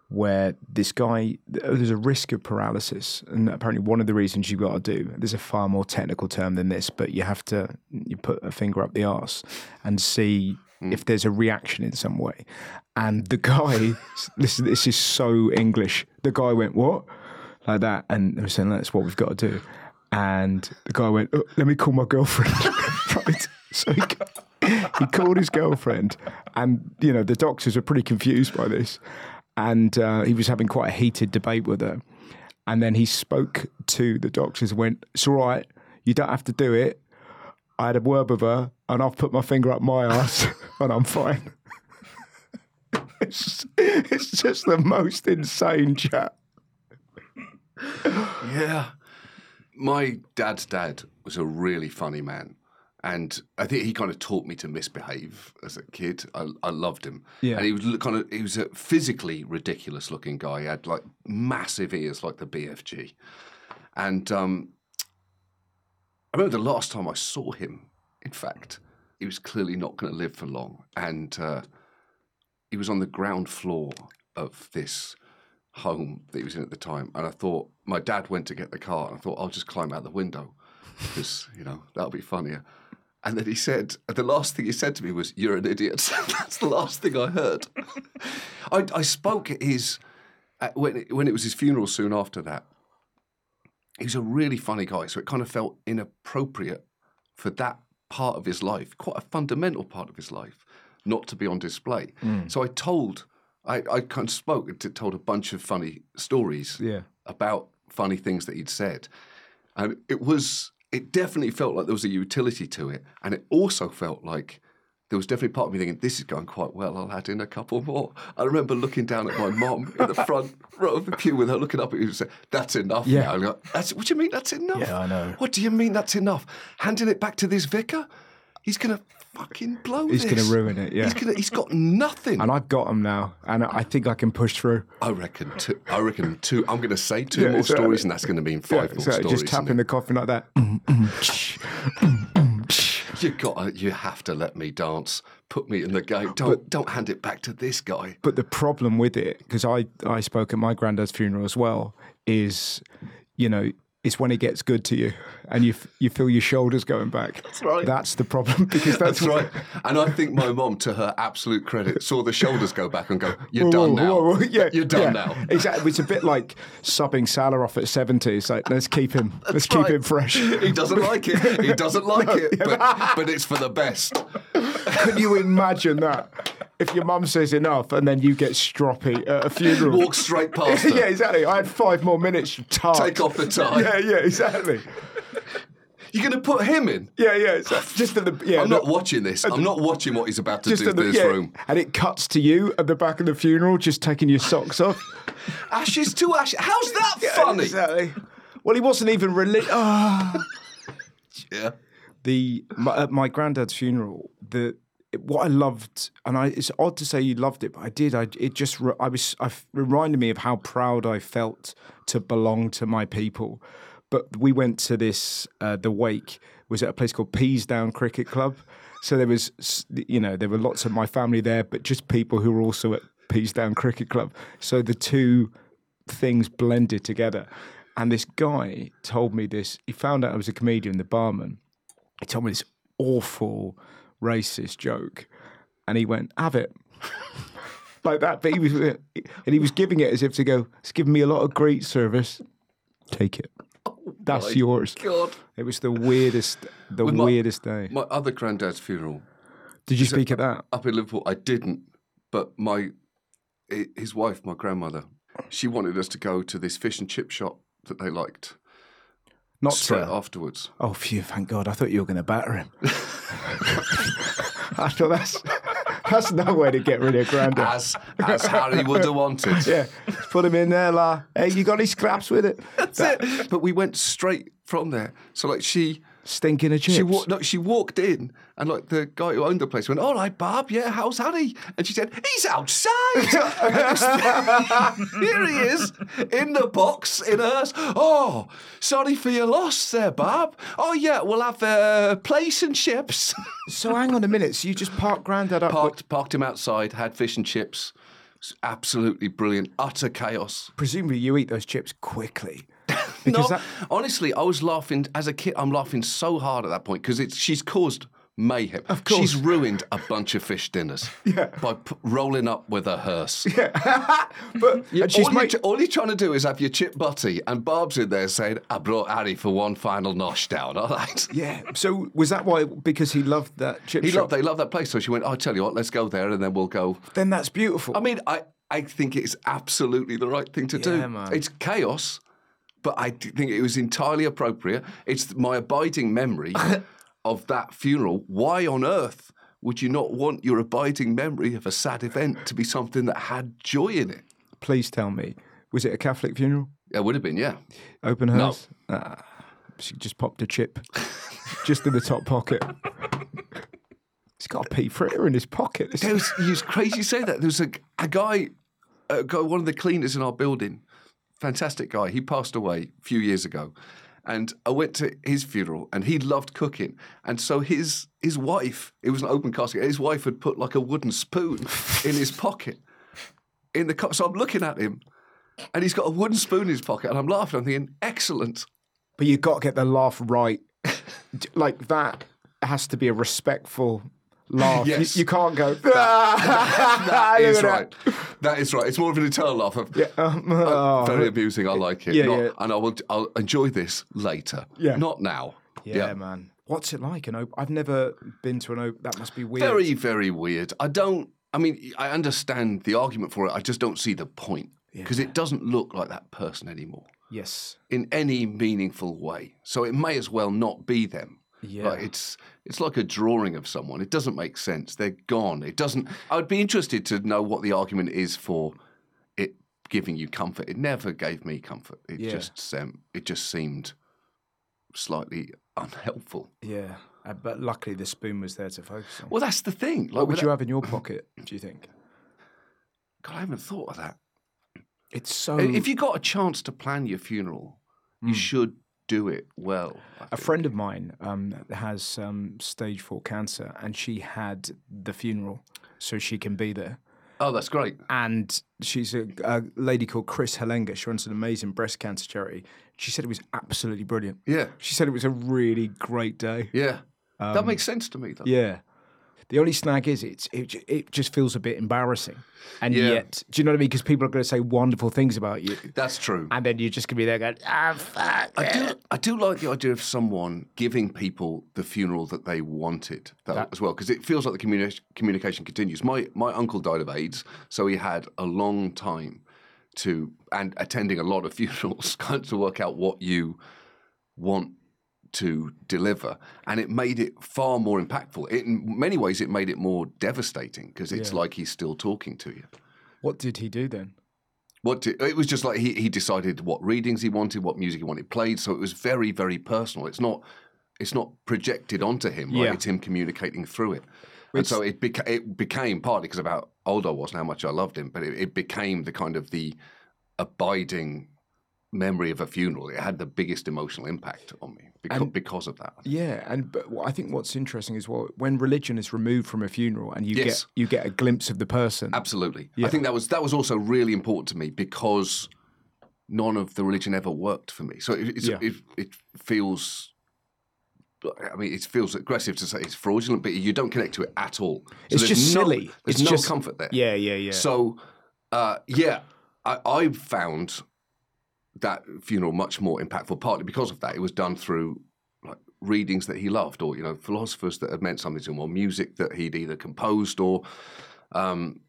A: where this guy, there's a risk of paralysis. And apparently, one of the reasons you've got to do, there's a far more technical term than this, but you have to, you put a finger up the arse and see if there's a reaction in some way. And the guy, listen, this is so English. The guy went, What? Like that. And they were saying, That's what we've got to do. And the guy went, oh, Let me call my girlfriend. right. So he, he called his girlfriend, and you know the doctors were pretty confused by this, and uh, he was having quite a heated debate with her. And then he spoke to the doctors went, "It's all right, you don't have to do it. I had a word with her, and I've put my finger up my ass, and I'm fine." it's, it's just the most insane chat.
B: Yeah. My dad's dad was a really funny man. And I think he kind of taught me to misbehave as a kid. I, I loved him.
A: Yeah.
B: And he was kind of, he was a physically ridiculous looking guy. He had like massive ears like the BFG. And um, I remember the last time I saw him, in fact, he was clearly not going to live for long. And uh, he was on the ground floor of this home that he was in at the time, and I thought my dad went to get the car, and I thought I'll just climb out the window because you know that'll be funnier. And then he said, the last thing he said to me was, "You're an idiot." That's the last thing I heard. I, I spoke at his when when it was his funeral. Soon after that, he was a really funny guy, so it kind of felt inappropriate for that part of his life, quite a fundamental part of his life, not to be on display. Mm. So I told, I, I kind of spoke and told a bunch of funny stories
A: Yeah.
B: about funny things that he'd said. And it was, it definitely felt like there was a utility to it. And it also felt like there was definitely part of me thinking, this is going quite well. I'll add in a couple more. I remember looking down at my mom in the front row of the pew with her looking up at me and saying, that's enough
A: Yeah.
B: now. Go, that's, what do you mean that's enough?
A: Yeah, I know.
B: What do you mean that's enough? Handing it back to this vicar? He's going to fucking blow it.
A: He's
B: this.
A: gonna ruin it, yeah.
B: He's, gonna, he's got nothing.
A: And I've got him now, and I think I can push through.
B: I reckon two. I reckon two. I'm going to say two
A: Yeah,
B: more
A: exactly.
B: stories, and uh, that's going to mean five
A: Yeah,
B: more
A: so
B: stories.
A: just tapping the coffin like that.
B: You got. You have to let me dance. Put me in the game. Don't don't hand it back to this guy.
A: But the problem with it, because I, I spoke at my granddad's funeral as well, is, you know, it's when it gets good to you and you f- you feel your shoulders going back. That's
B: right.
A: That's the problem because that's,
B: That's right. And I think my mom, to her absolute credit, saw the shoulders go back and go, "You're
A: Whoa,
B: done now.
A: whoa, whoa, Yeah,
B: You're done
A: yeah.
B: now."
A: Exactly. It's a bit like subbing Salah off at 70. It's like, let's keep him, let's
B: That's
A: keep him fresh.
B: He doesn't like it. He doesn't like it. But, but it's for the best.
A: Can you imagine that? If your mum says enough and then you get stroppy at a funeral.
B: Walk straight past her.
A: yeah, exactly. I had five more minutes. you tart.
B: Take off the tie.
A: Yeah, yeah, exactly.
B: You're going to put him in.
A: Yeah, yeah. Like- just at the yeah.
B: I'm
A: the-
B: not watching this. I'm not watching what he's about to do to this
A: yeah,
B: room.
A: and it cuts to you at the back of the funeral, just taking your socks off.
B: Ashes to ashes. How's that funny?
A: Exactly. Well, he wasn't even really. Oh.
B: Yeah.
A: the my, at my granddad's funeral, the what I loved, and I it's odd to say you loved it, but I did. I it just I was I reminded me of how proud I felt to belong to my people. But we went to this uh, the wake was at a place called Peasedown Cricket Club. So there was, you know, there were lots of my family there, but just people who were also at Peasedown Cricket Club. So the two things blended together. And this guy told me this. He found out I was a comedian, the barman. He told me this awful racist joke, and he went, "Have it." like that, but he was, and he was giving it as if to go, "It's given me a lot of great service. Take it. Oh that's
B: my
A: yours."
B: God.
A: It was the weirdest, the
B: With my-
A: weirdest day.
B: My other granddad's funeral
A: Did you speak at that?
B: up in Liverpool, I didn't, but my hi- his wife, my grandmother, she wanted us to go to this fish and chip shop that they liked
A: Not
B: straight
A: to.
B: afterwards.
A: Oh, phew! Thank God. I thought you were going to batter him. I thought that's that's no way to get rid of Grandad.
B: As as Harry would have wanted.
A: Yeah, put him in there, la. Hey, you got any scraps with it?
B: That's it. But we went straight from there. So like she
A: Stinking of chips.
B: she walked no, she walked in and like the guy who owned the plaice went, All right, Bob, yeah, how's Harry? And she said, He's outside. Here he is in the box in hers. Oh, sorry for your loss there, Bob. Oh yeah, we'll have uh, place and chips.
A: So hang on a minute. So you just parked Grandad up?
B: parked parked him outside, had fish and chips. It's absolutely brilliant. Utter chaos.
A: Presumably you eat those chips quickly. Because
B: no,
A: that,
B: honestly, I was laughing as a kid. I'm laughing so hard at that point because it's she's caused mayhem. Of
A: course.
B: she's ruined a bunch of fish dinners
A: Yeah.
B: by p- rolling up with a hearse. Yeah.
A: but
B: You- all,
A: made,
B: tr- all you're trying to do is have your chip butty, and Barb's in there saying, "I brought Harry for one final nosh down." All right.
A: yeah. So was that why? Because he loved that chip
B: He
A: shop.
B: loved, they love that place, so she went. "I'll tell you what, let's go there, and then we'll go."
A: then that's beautiful.
B: I mean, I, I think it's absolutely the right thing to do.
A: Man.
B: It's chaos, but I think it was entirely appropriate. It's my abiding memory of that funeral. Why on earth would you not want your abiding memory of a sad event to be something that had joy in it?
A: Please tell me, was it a Catholic funeral?
B: It would have been, yeah.
A: Open house? Ah, she just popped a chip, just in the top pocket. He's got a pea fritter in his pocket.
B: There was, it was crazy you say that. There was a, a guy, a guy, one of the cleaners in our building, fantastic guy. He passed away a few years ago. And I went to his funeral and he loved cooking. And so his his wife, it was an open casket, his wife had put like a wooden spoon in his pocket. In the co- so I'm looking at him and he's got a wooden spoon in his pocket, and I'm laughing. I'm thinking, excellent.
A: But you've got to get the laugh right. like that has to be a respectful laugh. You-
B: Yes.
A: You, can't go.
B: That
A: Look
B: is right. That is right. It's more of an internal laugh. Of,
A: Yeah, um, oh.
B: Very amusing. I like it.
A: Yeah,
B: Not-
A: yeah.
B: And I will. I'll enjoy this later.
A: Yeah.
B: Not now.
A: Yeah, man. What's it like? An op- I've never been to an open. That must be weird.
B: Very, very weird. I don't. I mean, I understand the argument for it. I just don't see the point because it doesn't look like that person anymore
A: Yes.
B: in any meaningful way. So it may as well not be them.
A: Yeah.
B: Like it's it's like a drawing of someone. It doesn't make sense. They're gone. It doesn't. I would be interested to know what the argument is for it giving you comfort. It never gave me comfort. It
A: Yeah.
B: just um, it just seemed slightly unhelpful.
A: Yeah. Uh, but luckily, the spoon was there to focus on.
B: Well, that's the thing. Like,
A: what would you have in your pocket? Do you think?
B: God, I haven't thought of that.
A: It's so.
B: If you got a chance to plan your funeral, you should do it well.
A: A friend of mine um, has um, stage four cancer, and she had the funeral, so she can be there.
B: Oh, that's great.
A: and she's a, a lady called Kris Hallenga. She runs an amazing breast cancer charity. She said it was absolutely brilliant.
B: Yeah,
A: She said it was a really great day.
B: yeah. that makes sense to me, though.
A: Um, Yeah. The only snag is it's it, it just feels a bit embarrassing, and
B: Yeah.
A: yet do you know what I mean? Because people are going to say wonderful things about you,
B: That's true.
A: and then you're just going to be there going, ah, fuck.
B: I do, I do like the idea of someone giving people the funeral that they wanted, though, as well, because it feels like the communi- communication continues. My my uncle died of AIDS, so he had a long time to and attending a lot of funerals, kind of to work out what you want to deliver, and it made it far more impactful. It, in many ways, it made it more devastating because it's
A: Yeah.
B: like he's still talking to you.
A: What did he do then?
B: What did, it was just like he, he decided what readings he wanted, what music he wanted played. So it was very very personal. It's not it's not projected onto him. Right?
A: Yeah.
B: It's him communicating through it. And so it, beca- it became partly because of how old I was and how much I loved him, but it, it became the kind of the abiding memory of a funeral. It had the biggest emotional impact on me because,
A: And-
B: because of that.
A: Yeah, and but I think what's interesting is what when religion is removed from a funeral and you
B: Yes.
A: get you get a glimpse of the person.
B: Absolutely.
A: Yeah.
B: I think that was that was also really important to me because none of the religion ever worked for me. So it, it's,
A: Yeah.
B: it, it feels. I mean, it feels aggressive to say it's fraudulent, but you don't connect to it at all. So
A: It's just
B: no,
A: silly.
B: There's
A: It's
B: no
A: just-
B: comfort there.
A: Yeah, yeah, yeah.
B: So, uh, yeah, I, I found that funeral much more impactful, partly because of that. It was done through like readings that he loved, or you know, philosophers that had meant something to him, or music that he'd either composed or, um,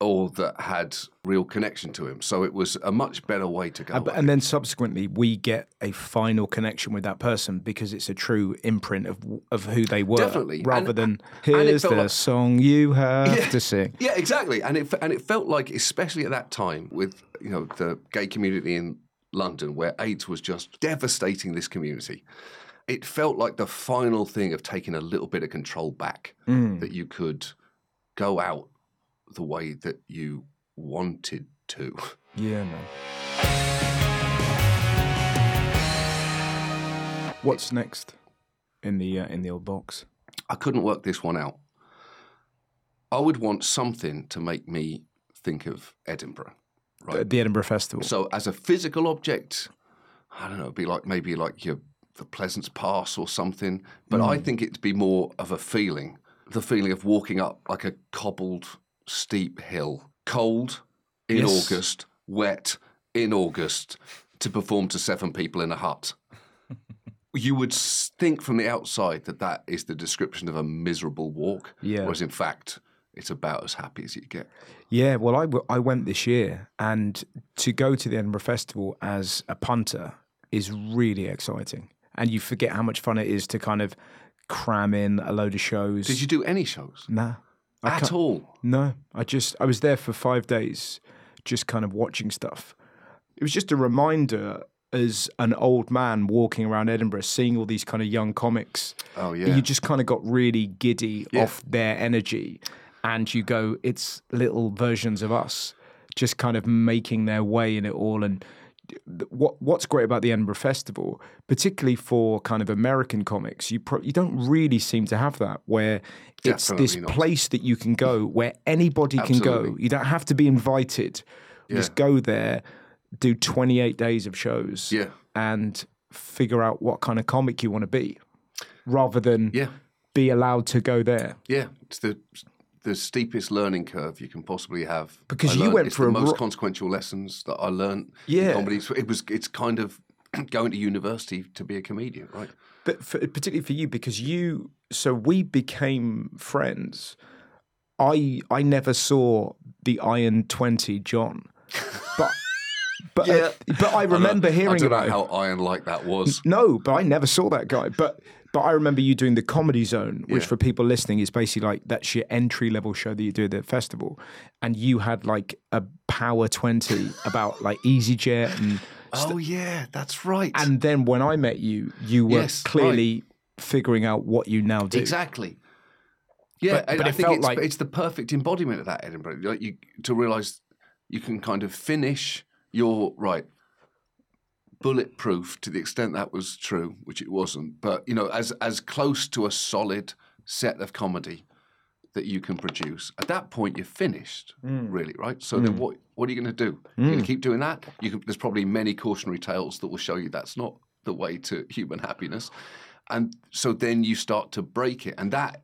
B: or that had real connection to him. So it was a much better way to go. I
A: and then subsequently, we get a final connection with that person because it's a true imprint of of who they were,
B: Definitely.
A: rather
B: And-
A: than here's the
B: like-
A: song you have
B: Yeah.
A: to sing.
B: Yeah, exactly. And it and it felt like, especially at that time, with you know the gay community in London, where AIDS was just devastating this community. It felt like the final thing of taking a little bit of control back,
A: Mm.
B: that you could go out the way that you wanted to.
A: Yeah, man. What's next in the uh, in the old box?
B: I couldn't work this one out. I would want something to make me think of Edinburgh. Right.
A: Uh, the Edinburgh Festival.
B: So as a physical object, I don't know, it'd be like maybe like your the Pleasance Pass or something. But I think it'd be more of a feeling, the feeling of walking up like a cobbled steep hill, cold in
A: Yes.
B: August, wet in August, to perform to seven people in a hut. You would think from the outside that that is the description of a miserable walk,
A: Yeah.
B: whereas in fact it's about as happy as you get.
A: Yeah, well, I, w- I went this year, and to go to the Edinburgh Festival as a punter is really exciting. And you forget how much fun it is to kind of cram in a load of shows.
B: Did you do any shows
A: Nah. I
B: at all?
A: No, I just I was there for five days, just kind of watching stuff. It was just a reminder as an old man walking around Edinburgh, seeing all these kind of young comics.
B: Oh yeah.
A: You just kind of got really giddy
B: Yeah.
A: off their energy, and you go, it's little versions of us, just kind of making their way in it all. And what what's great about the Edinburgh Festival, particularly for kind of American comics, you pro- you don't really seem to have that where it's this
B: not.
A: place that you can go where anybody can go. You don't have to be invited. You just go there, do 28 days of shows
B: Yeah.
A: and figure out what kind of comic you want to be rather than
B: Yeah.
A: be allowed to go there.
B: Yeah. It's the the steepest learning curve you can possibly have.
A: Because
B: I
A: you
B: learned-
A: went
B: it's
A: for
B: the most
A: ro-
B: consequential lessons that I learned.
A: Yeah.
B: In comedy. It was. It's kind of going to university to be a comedian, right?
A: But for, particularly for you, because you, so we became friends. I I never saw the Iron Twenty John, but but
B: Yeah.
A: but I remember
B: I
A: hearing
B: don't
A: about
B: know
A: him.
B: how iron like that was.
A: No, but I never saw that guy. But but I remember you doing the comedy zone, which
B: Yeah.
A: for people listening is basically like that's your entry level show that you do at the festival, and you had like a Power Twenty about like EasyJet and
B: Oh yeah, that's right.
A: and then when I met you, you were
B: Yes,
A: clearly figuring out what you now do.
B: Exactly. Yeah,
A: But- but
B: I think it's,
A: like-
B: it's the perfect embodiment of that Edinburgh. Like you to realise you can kind of finish your right bulletproof to the extent that was true, which it wasn't. But you know, as as close to a solid set of comedy that you can produce. At that point, you're finished, mm. really, right? So then, mm. what what are you going to do? You're going to mm. keep doing that? You can, there's probably many cautionary tales that will show you that's not the way to human happiness. And so then you start to break it, and that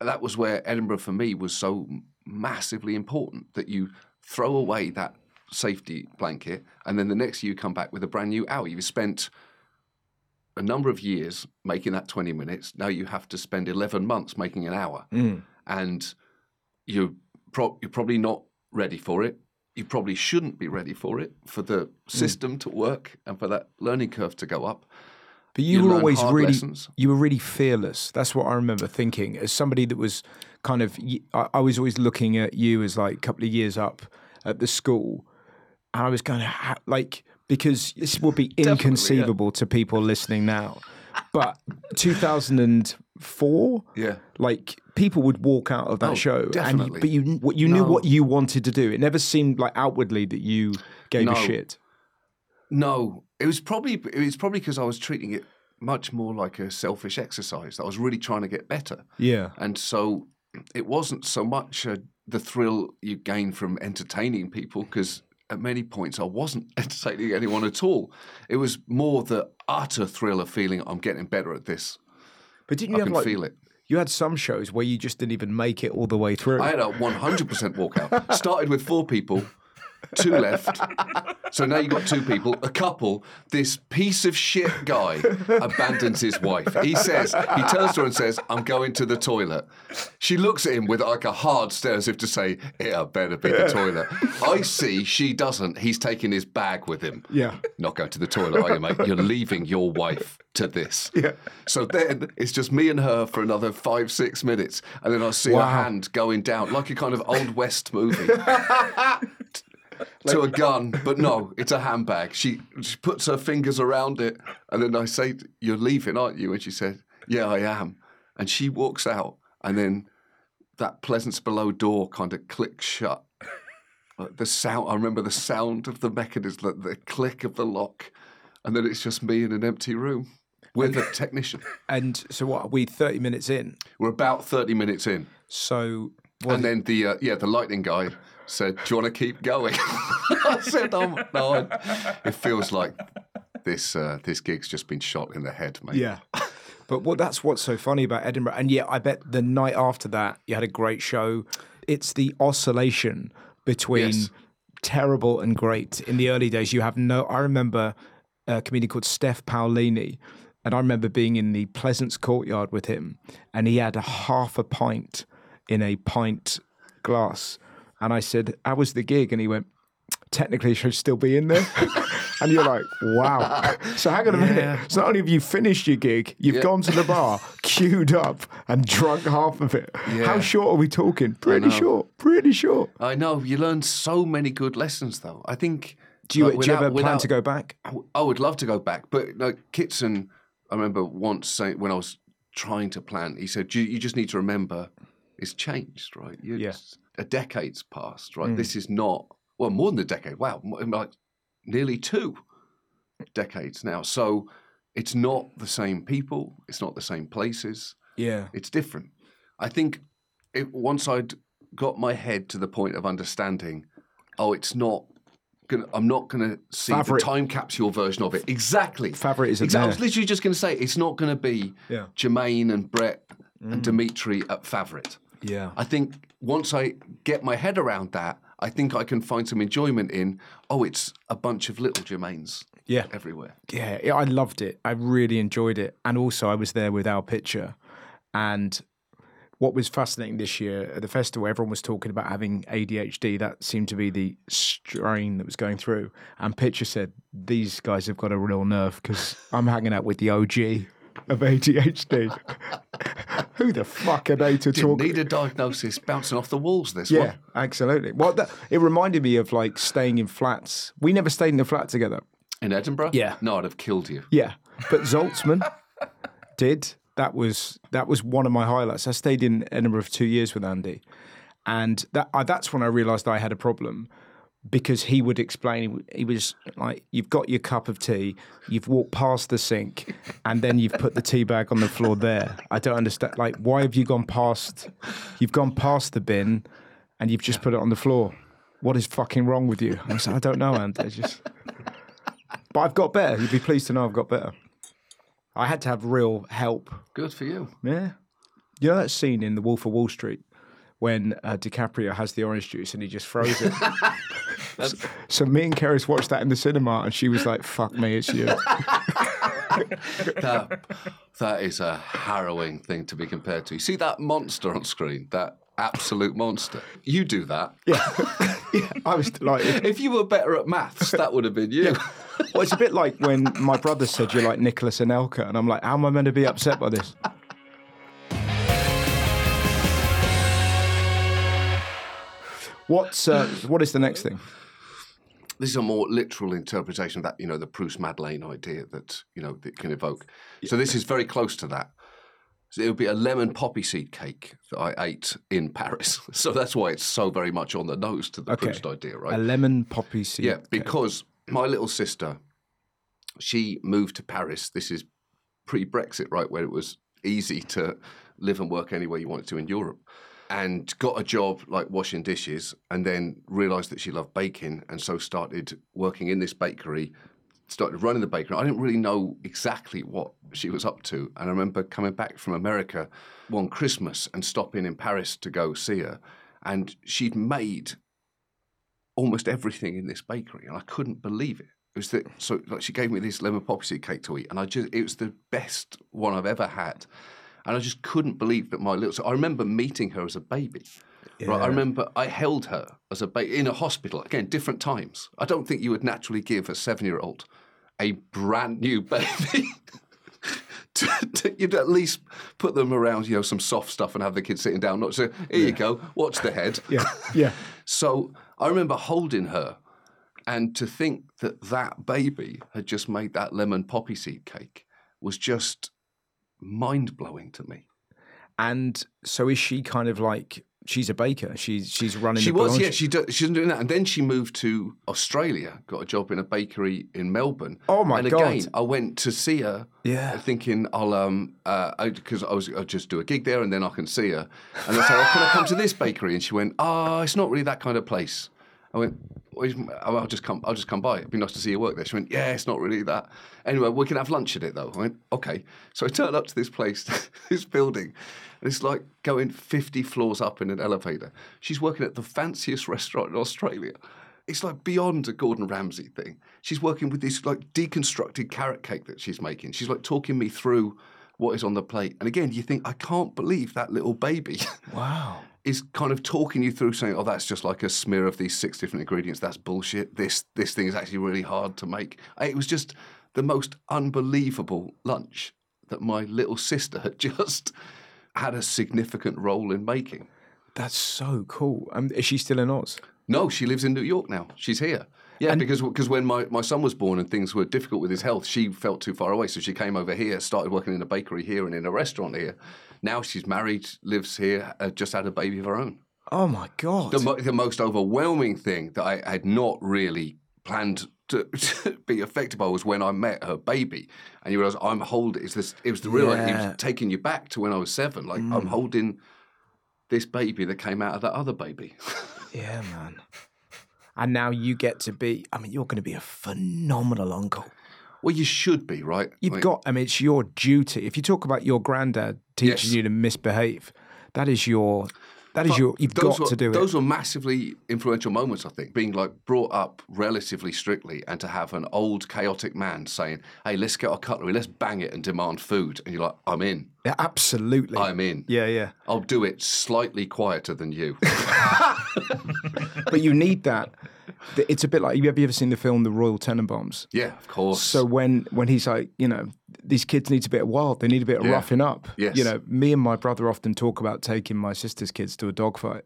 B: that was where Edinburgh for me was so massively important that you throw away that safety blanket, and then the next year you come back with a brand new hour. You've spent a number of years making that 20 minutes. Now you have to spend 11 months making an hour. Mm. And you're, pro- you're probably not ready for it. You probably shouldn't be ready for it, for the mm. system to work and for that learning curve to go up.
A: But you,
B: You
A: were always really,
B: lessons.
A: you were really fearless. That's what I remember thinking. As somebody that was kind of, I was always looking at you as like a couple of years up at the school, and I was kind of ha- like because this would be inconceivable to people listening now, but 2004,
B: Yeah.
A: like people would walk out of that
B: Oh,
A: show, and
B: definitely.
A: you, but you what you knew what you wanted to do. It never seemed like outwardly that you gave a shit.
B: No, it was probably it was probably because I was treating it much more like a selfish exercise. I was really trying to get better,
A: Yeah,
B: and so it wasn't so much uh, the thrill you gain from entertaining people because at many points I wasn't entertaining anyone at all. It was more the utter thrill of feeling I'm getting better at this.
A: but didn't
B: I
A: you have
B: can
A: like
B: feel it.
A: You had some shows where you just didn't even make it all the way through.
B: I had a 100% walkout. Started with four people, two left. So now you've got two people, a couple. This piece of shit guy abandons his wife. He says, he turns to her and says, I'm going to the toilet. She looks at him with like a hard stare as if to say, it had better be the toilet. I see she doesn't. He's taking his bag with him.
A: Yeah.
B: Not going to the toilet, are you, mate? You're leaving your wife to this.
A: Yeah.
B: So then it's just me and her for another five, six minutes. And then I see
A: Wow.
B: her hand going down like a kind of Old West movie. to a gun, but no, it's a handbag. She, she puts her fingers around it. And then I say, You're leaving, aren't you? And she said, Yeah, I am. And she walks out. And then that Pleasance Below door kind of clicks shut. The sound, I remember the sound of the mechanism, the, the click of the lock. And then it's just me in an empty room with a technician.
A: And so what? Are we thirty minutes in?
B: We're about 30 minutes in.
A: So?
B: And then the uh, yeah, the lightning guy said, "Do you want to keep going?" I said, "Um, no." I, it feels like this uh, this gig's just been shot in the head, mate.
A: yeah. But what that's what's so funny about Edinburgh. And yeah, I bet the night after that you had a great show. It's the oscillation between
B: Yes.
A: terrible and great. In the early days, you have no. I remember a comedian called Steph Paolini, and I remember being in the Pleasance courtyard with him, and he had a half a pint in a pint glass, and I said, "How was the gig?" And he went, "Technically, it should still be in there." and you're like, "Wow!" So hang on a minute. So not only have you finished your gig, you've
B: Yeah.
A: gone to the bar, queued up, and drunk half of it. How short are we talking? Pretty short. Pretty short.
B: I know you learn so many good lessons, though. I think.
A: Do you,
B: like,
A: do you
B: without-
A: ever plan to go back?
B: I w- I would love to go back, but like Kitson, I remember once saying when I was trying to plan, he said, "You, you just need to remember, it's changed, right? You,
A: Yeah.
B: A decade's passed, right? Hmm. This is not well more than a decade. Wow, like nearly two decades now. So it's not the same people, it's not the same places,
A: Yeah.
B: it's different. I think it, once I'd got my head to the point of understanding, oh, it's not gonna. I'm not gonna see
A: Favorite.
B: the time capsule version of it. Exactly.
A: Favorite isn't
B: Exactly. I was literally just gonna say it's not gonna be
A: Yeah.
B: Jermaine and Brett and mm. Demetri at Favorite.
A: Yeah.
B: I think once I get my head around that, I think I can find some enjoyment in. Oh, it's a bunch of little Jermaines.
A: Yeah.
B: Everywhere.
A: Yeah, yeah, I loved it. I really enjoyed it. And also, I was there with our picture. And what was fascinating this year at the festival, everyone was talking about having ADHD. That seemed to be the strain that was going through. And Pitcher said, These guys have got a real nerve because I'm hanging out with the OG of ADHD. Who the fuck are they to
B: Didn't
A: talk?
B: need a diagnosis bouncing off the walls. This
A: Yeah,
B: one.
A: absolutely. Well, that, it reminded me of like staying in flats. We never stayed in a flat together.
B: In Edinburgh?
A: Yeah.
B: No, I'd have killed you.
A: Yeah, but Zaltzman did. That was that was one of my highlights. I stayed in Edinburgh for two years with Andy, and that uh, that's when I realised I had a problem because he would explain. He was like, "You've got your cup of tea, you've walked past the sink, and then you've put the tea bag on the floor there. I don't understand. Like, why have you gone past? You've gone past the bin, and you've just put it on the floor. What is fucking wrong with you?" I said, "I don't know, Andy. It's just." But I've got better. You'd be pleased to know I've got better. I had to have real help.
B: Good for you.
A: Yeah. You know that scene in The Wolf of Wall Street when uh, DiCaprio has the orange juice and he just throws it? so, so me and Keris watched that in the cinema and she was like, fuck me, it's you.
B: That, that is a harrowing thing to be compared to. You see that monster on screen? That absolute monster. You do that.
A: yeah. yeah. I was delighted.
B: If you were better at maths, that would have been you.
A: Well, it's a bit like when my brother said you're like Nicolas Anelka and I'm like, how am I meant to be upset by this? What's uh, what is the next thing?
B: This is a more literal interpretation of that, you know, the Proust Madeleine idea that, you know, that can evoke. So this is very close to that. So it would be a lemon poppy seed cake that I ate in Paris. So that's why it's so very much on the nose to the
A: Okay.
B: Proust idea, right?
A: A lemon poppy seed.
B: Yeah,
A: cake.
B: because my little sister, she moved to Paris. This is pre Brexit, right, where it was easy to live and work anywhere you wanted to in Europe. And got a job like washing dishes, and then realised that she loved baking, and so started working in this bakery. Started running the bakery. I didn't really know exactly what she was up to, and I remember coming back from America one Christmas and stopping in Paris to go see her, and she'd made almost everything in this bakery, and I couldn't believe it. It was that so like she gave me this lemon poppy seed cake to eat, and I just it was the best one I've ever had, and I just couldn't believe that my little. So I remember meeting her as a baby. Right, I remember I held her as a baby in a hospital. Again, different times. I don't think you would naturally give a seven-year-old a brand new baby. to, to, you'd at least put them around, you know, some soft stuff and have the kids sitting down. Not so. here you go, watch the head.
A: Yeah, yeah.
B: So I remember holding her, and to think that that baby had just made that lemon poppy seed cake was just mind blowing to me.
A: And so is she kind of like she's a baker? She's she's running.
B: She was, yeah, she do, she's doing that, and then she moved to Australia, got a job in a bakery in Melbourne.
A: Oh, my
B: and
A: God.
B: again, I went to see her,
A: Yeah.
B: thinking I'll um uh because I, was I'll just do a gig there and then I can see her, and I said, oh, can I come to this bakery? And she went, oh, it's not really that kind of place. I went, "Well, is- oh, I'll just come. I'll just come by. It'd be nice to see you work there. She went, yeah, it's not really that. Anyway, we can have lunch at it though. I went, okay. So I turned up to this place, this building, and it's like going 50 floors up in an elevator. She's working at the fanciest restaurant in Australia. It's like beyond a Gordon Ramsay thing. She's working with this like deconstructed carrot cake that she's making. She's like talking me through what is on the plate. And again, you think, I can't believe that little baby
A: Wow.
B: Is kind of talking you through saying, "Oh, that's just like a smear of these six different ingredients. That's bullshit. This this thing is actually really hard to make." It was just the most unbelievable lunch that my little sister had just had a significant role in making.
A: That's so cool. Um, is she still in Oz?
B: No, she lives in New York now. She's here. Yeah, because because when my, my son was born and things were difficult with his health, she felt too far away. So she came over here, started working in a bakery here and in a restaurant here. Now she's married, lives here, uh, just had a baby of her own.
A: Oh my god.
B: The, mo- the most overwhelming thing that I had not really planned to, to be affected by was when I met her baby, and you realise I'm holding. It's this. It was the real. It
A: Yeah.
B: was taking you back to when I was seven. Like I'm holding this baby that came out of that other baby.
A: yeah, man. and now you get to be. I mean, you're going to be a phenomenal uncle.
B: Well, you should be, right?
A: You've
B: mean,
A: got. I mean, it's your duty. If you talk about your granddad teaching
B: Yes.
A: you to misbehave, that is your. That is
B: but
A: your. You've got
B: were,
A: to do
B: Those
A: it.
B: Those were massively influential moments, I think, being like brought up relatively strictly and to have an old chaotic man saying, hey, let's get our cutlery, let's bang it and demand food. And you're like, I'm in,
A: Yeah, absolutely.
B: I'm in.
A: yeah, yeah.
B: I'll do it slightly quieter than you.
A: But you need that. It's a bit like. Have you ever seen the film The Royal Tenenbaums?
B: yeah, of course.
A: So when when he's like, you know, these kids need a bit of wild, they need a bit of
B: Yeah.
A: roughing up.
B: Yes.
A: You know, me and my brother often talk about taking my sister's kids to a dogfight.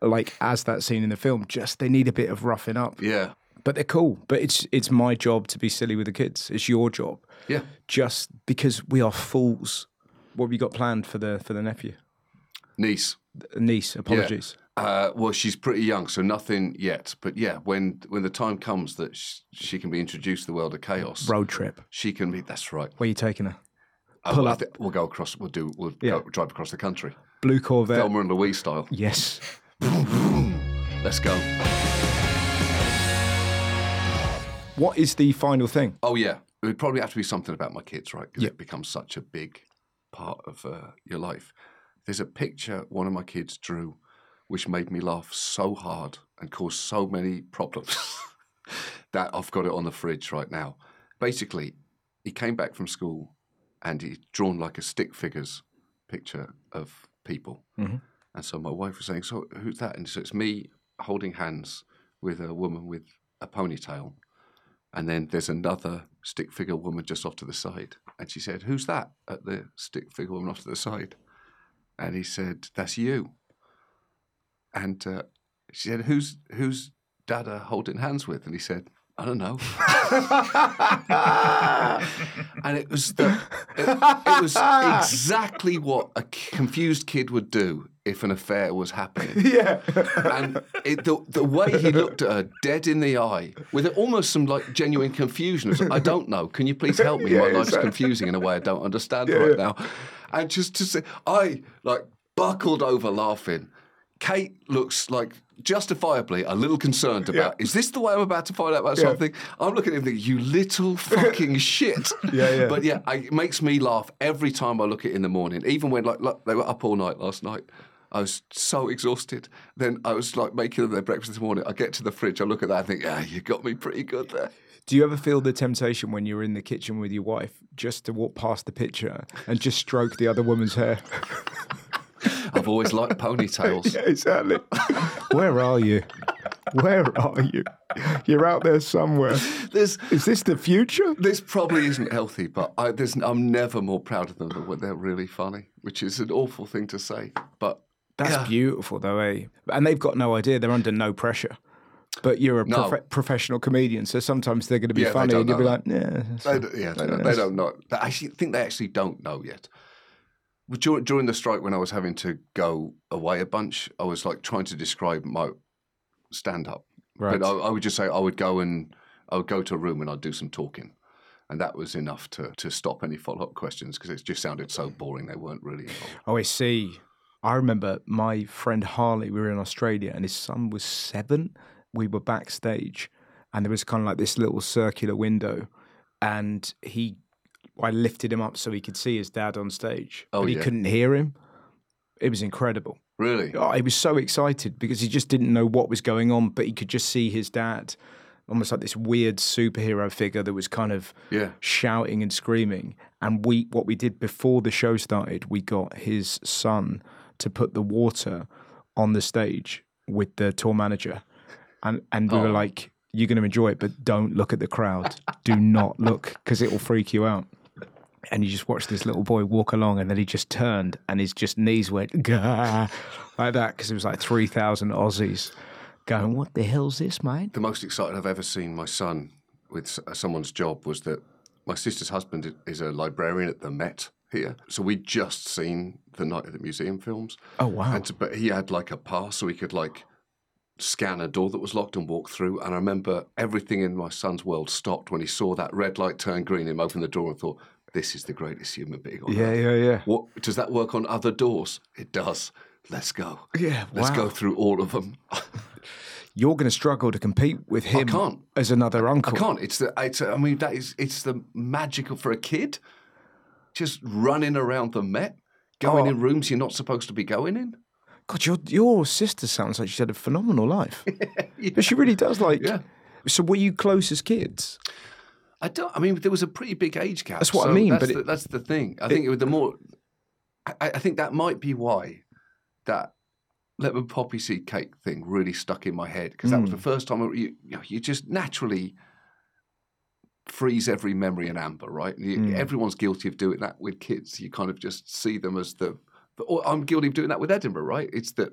A: Like as that scene in the film, just they need a bit of roughing up.
B: yeah,
A: But they're cool. But it's it's my job to be silly with the kids. It's your job.
B: yeah.
A: Just because we are fools. What have you got planned for the for the nephew?
B: Niece.
A: Niece, apologies.
B: Uh, well, she's pretty young, so nothing yet. But yeah, when when the time comes that sh- she can be introduced to the world of chaos,
A: Road trip.
B: she can be. That's right.
A: Where are you taking her?
B: Uh,
A: Pull
B: well,
A: up.
B: we'll go across. We'll do. We'll
A: Yeah.
B: go, drive across the country.
A: Blue Corvette.
B: Thelma and Louise style.
A: Yes.
B: Let's go.
A: What is the final thing?
B: Oh yeah, it would probably have to be something about my kids, right? Because
A: Yeah.
B: it becomes such a big part of uh, your life. There's a picture one of my kids drew, which made me laugh so hard and caused so many problems that I've got it on the fridge right now. Basically, he came back from school and he'd drawn like a stick figures picture of people.
A: Mhm.
B: And so my wife was saying, "So who's that?" And so it's me holding hands with a woman with a ponytail and then there's another stick figure woman just off to the side. And she said, Who's that at the stick figure woman off to the side? And he said, That's you. And uh, she said, Who's who's Dada holding hands with? And he said, I don't know. and it was the, it, it was exactly what a confused kid would do if an affair was happening.
A: Yeah.
B: And it, the, the way he looked at her dead in the eye, with almost some like genuine confusion. Was, I don't know. Can you please help me?
A: Yeah,
B: My life's
A: exactly.
B: confusing in a way I don't understand right now. And just to say, I like buckled over laughing. Kate looks like justifiably a little concerned about, is this the way I'm about to find out about
A: Yeah.
B: something? I'm looking at him thinking, you little fucking shit.
A: Yeah, yeah.
B: But yeah, I, it makes me laugh every time I look at it in the morning. Even when like, look, they were up all night last night. I was so exhausted. Then I was like making them their breakfast this morning. I get to the fridge, I look at that, I think, yeah, you got me pretty good there.
A: Do you ever feel the temptation when you're in the kitchen with your wife just to walk past the picture and just stroke the other woman's hair?
B: I've always liked ponytails.
A: exactly. Where are you? Where are you? You're out there somewhere.
B: There's
A: Is this the future?
B: this probably isn't healthy, but I, there's, I'm never more proud of them than when they're really funny, which is an awful thing to say. But
A: That's
B: yeah.
A: beautiful, though, eh? And they've got no idea. They're under no pressure. But you're a
B: No.
A: profe- professional comedian, so sometimes they're going to be
B: Yeah,
A: funny, and you'll be like, "Yeah,
B: They, d- yeah, they, don't, they don't know. They actually think they actually don't know yet. During, during the strike, when I was having to go away a bunch, I was like trying to describe my stand up.
A: right."
B: But I, I would just say I would go and I would go to a room and I'd do some talking, and that was enough to to stop any follow up questions because it just sounded so boring. They weren't really involved.
A: Oh, I see. I remember my friend Harley, we were in Australia and his son was seven. We were backstage and there was kind of like this little circular window and he, I lifted him up so he could see his dad on stage,
B: Oh,
A: but he
B: yeah.
A: couldn't hear him. It was incredible.
B: Really?
A: Oh, he was so excited because he just didn't know what was going on, but he could just see his dad, almost like this weird superhero figure that was kind of
B: Yeah.
A: shouting and screaming. And we, what we did before the show started, we got his son to put the water on the stage with the tour manager, and and we were
B: Oh.
A: like, "You're going to enjoy it, but don't look at the crowd. Do not look because it will freak you out." And you just watched this little boy walk along, and then he just turned, and his just knees went Gah, like that because it was like three thousand Aussies going, "What the hell's this, mate?"
B: The most excited I've ever seen my son with uh, someone's job was that my sister's husband is a librarian at the Met here. So we'd just seen the Night of the Museum films.
A: Oh wow!
B: And to, but he had like a pass so he could like scan a door that was locked and walk through. And I remember everything in my son's world stopped when he saw that red light turn green and opened the door and thought, this is the greatest human being on
A: yeah,
B: earth.
A: yeah, yeah.
B: What, does that work on other doors? It does. Let's go.
A: Yeah,
B: Let's
A: wow.
B: go through all of them.
A: you're going to struggle to compete with him
B: can't.
A: as another uncle.
B: I can't. It's the. It's. I mean, that is. It's the magical for a kid, just running around the Met, going
A: Oh.
B: in rooms you're not supposed to be going in.
A: God, your your sister sounds like she's had a phenomenal life. But she really does. Like,
B: Yeah.
A: so were you close as kids?
B: I don't. I mean, there was a pretty big age gap.
A: That's what I mean,
B: That's,
A: but
B: the,
A: it-
B: that's the thing. I think it, was the more. I, I think that might be why that lemon poppy seed cake thing really stuck in my head because that was
A: Mm.
B: the first time I- you, you, know, you just naturally freeze every memory in amber, right? You,
A: Mm.
B: Everyone's guilty of doing that with kids. You kind of just see them as the. Or I'm guilty of doing that with Edinburgh, right? It's that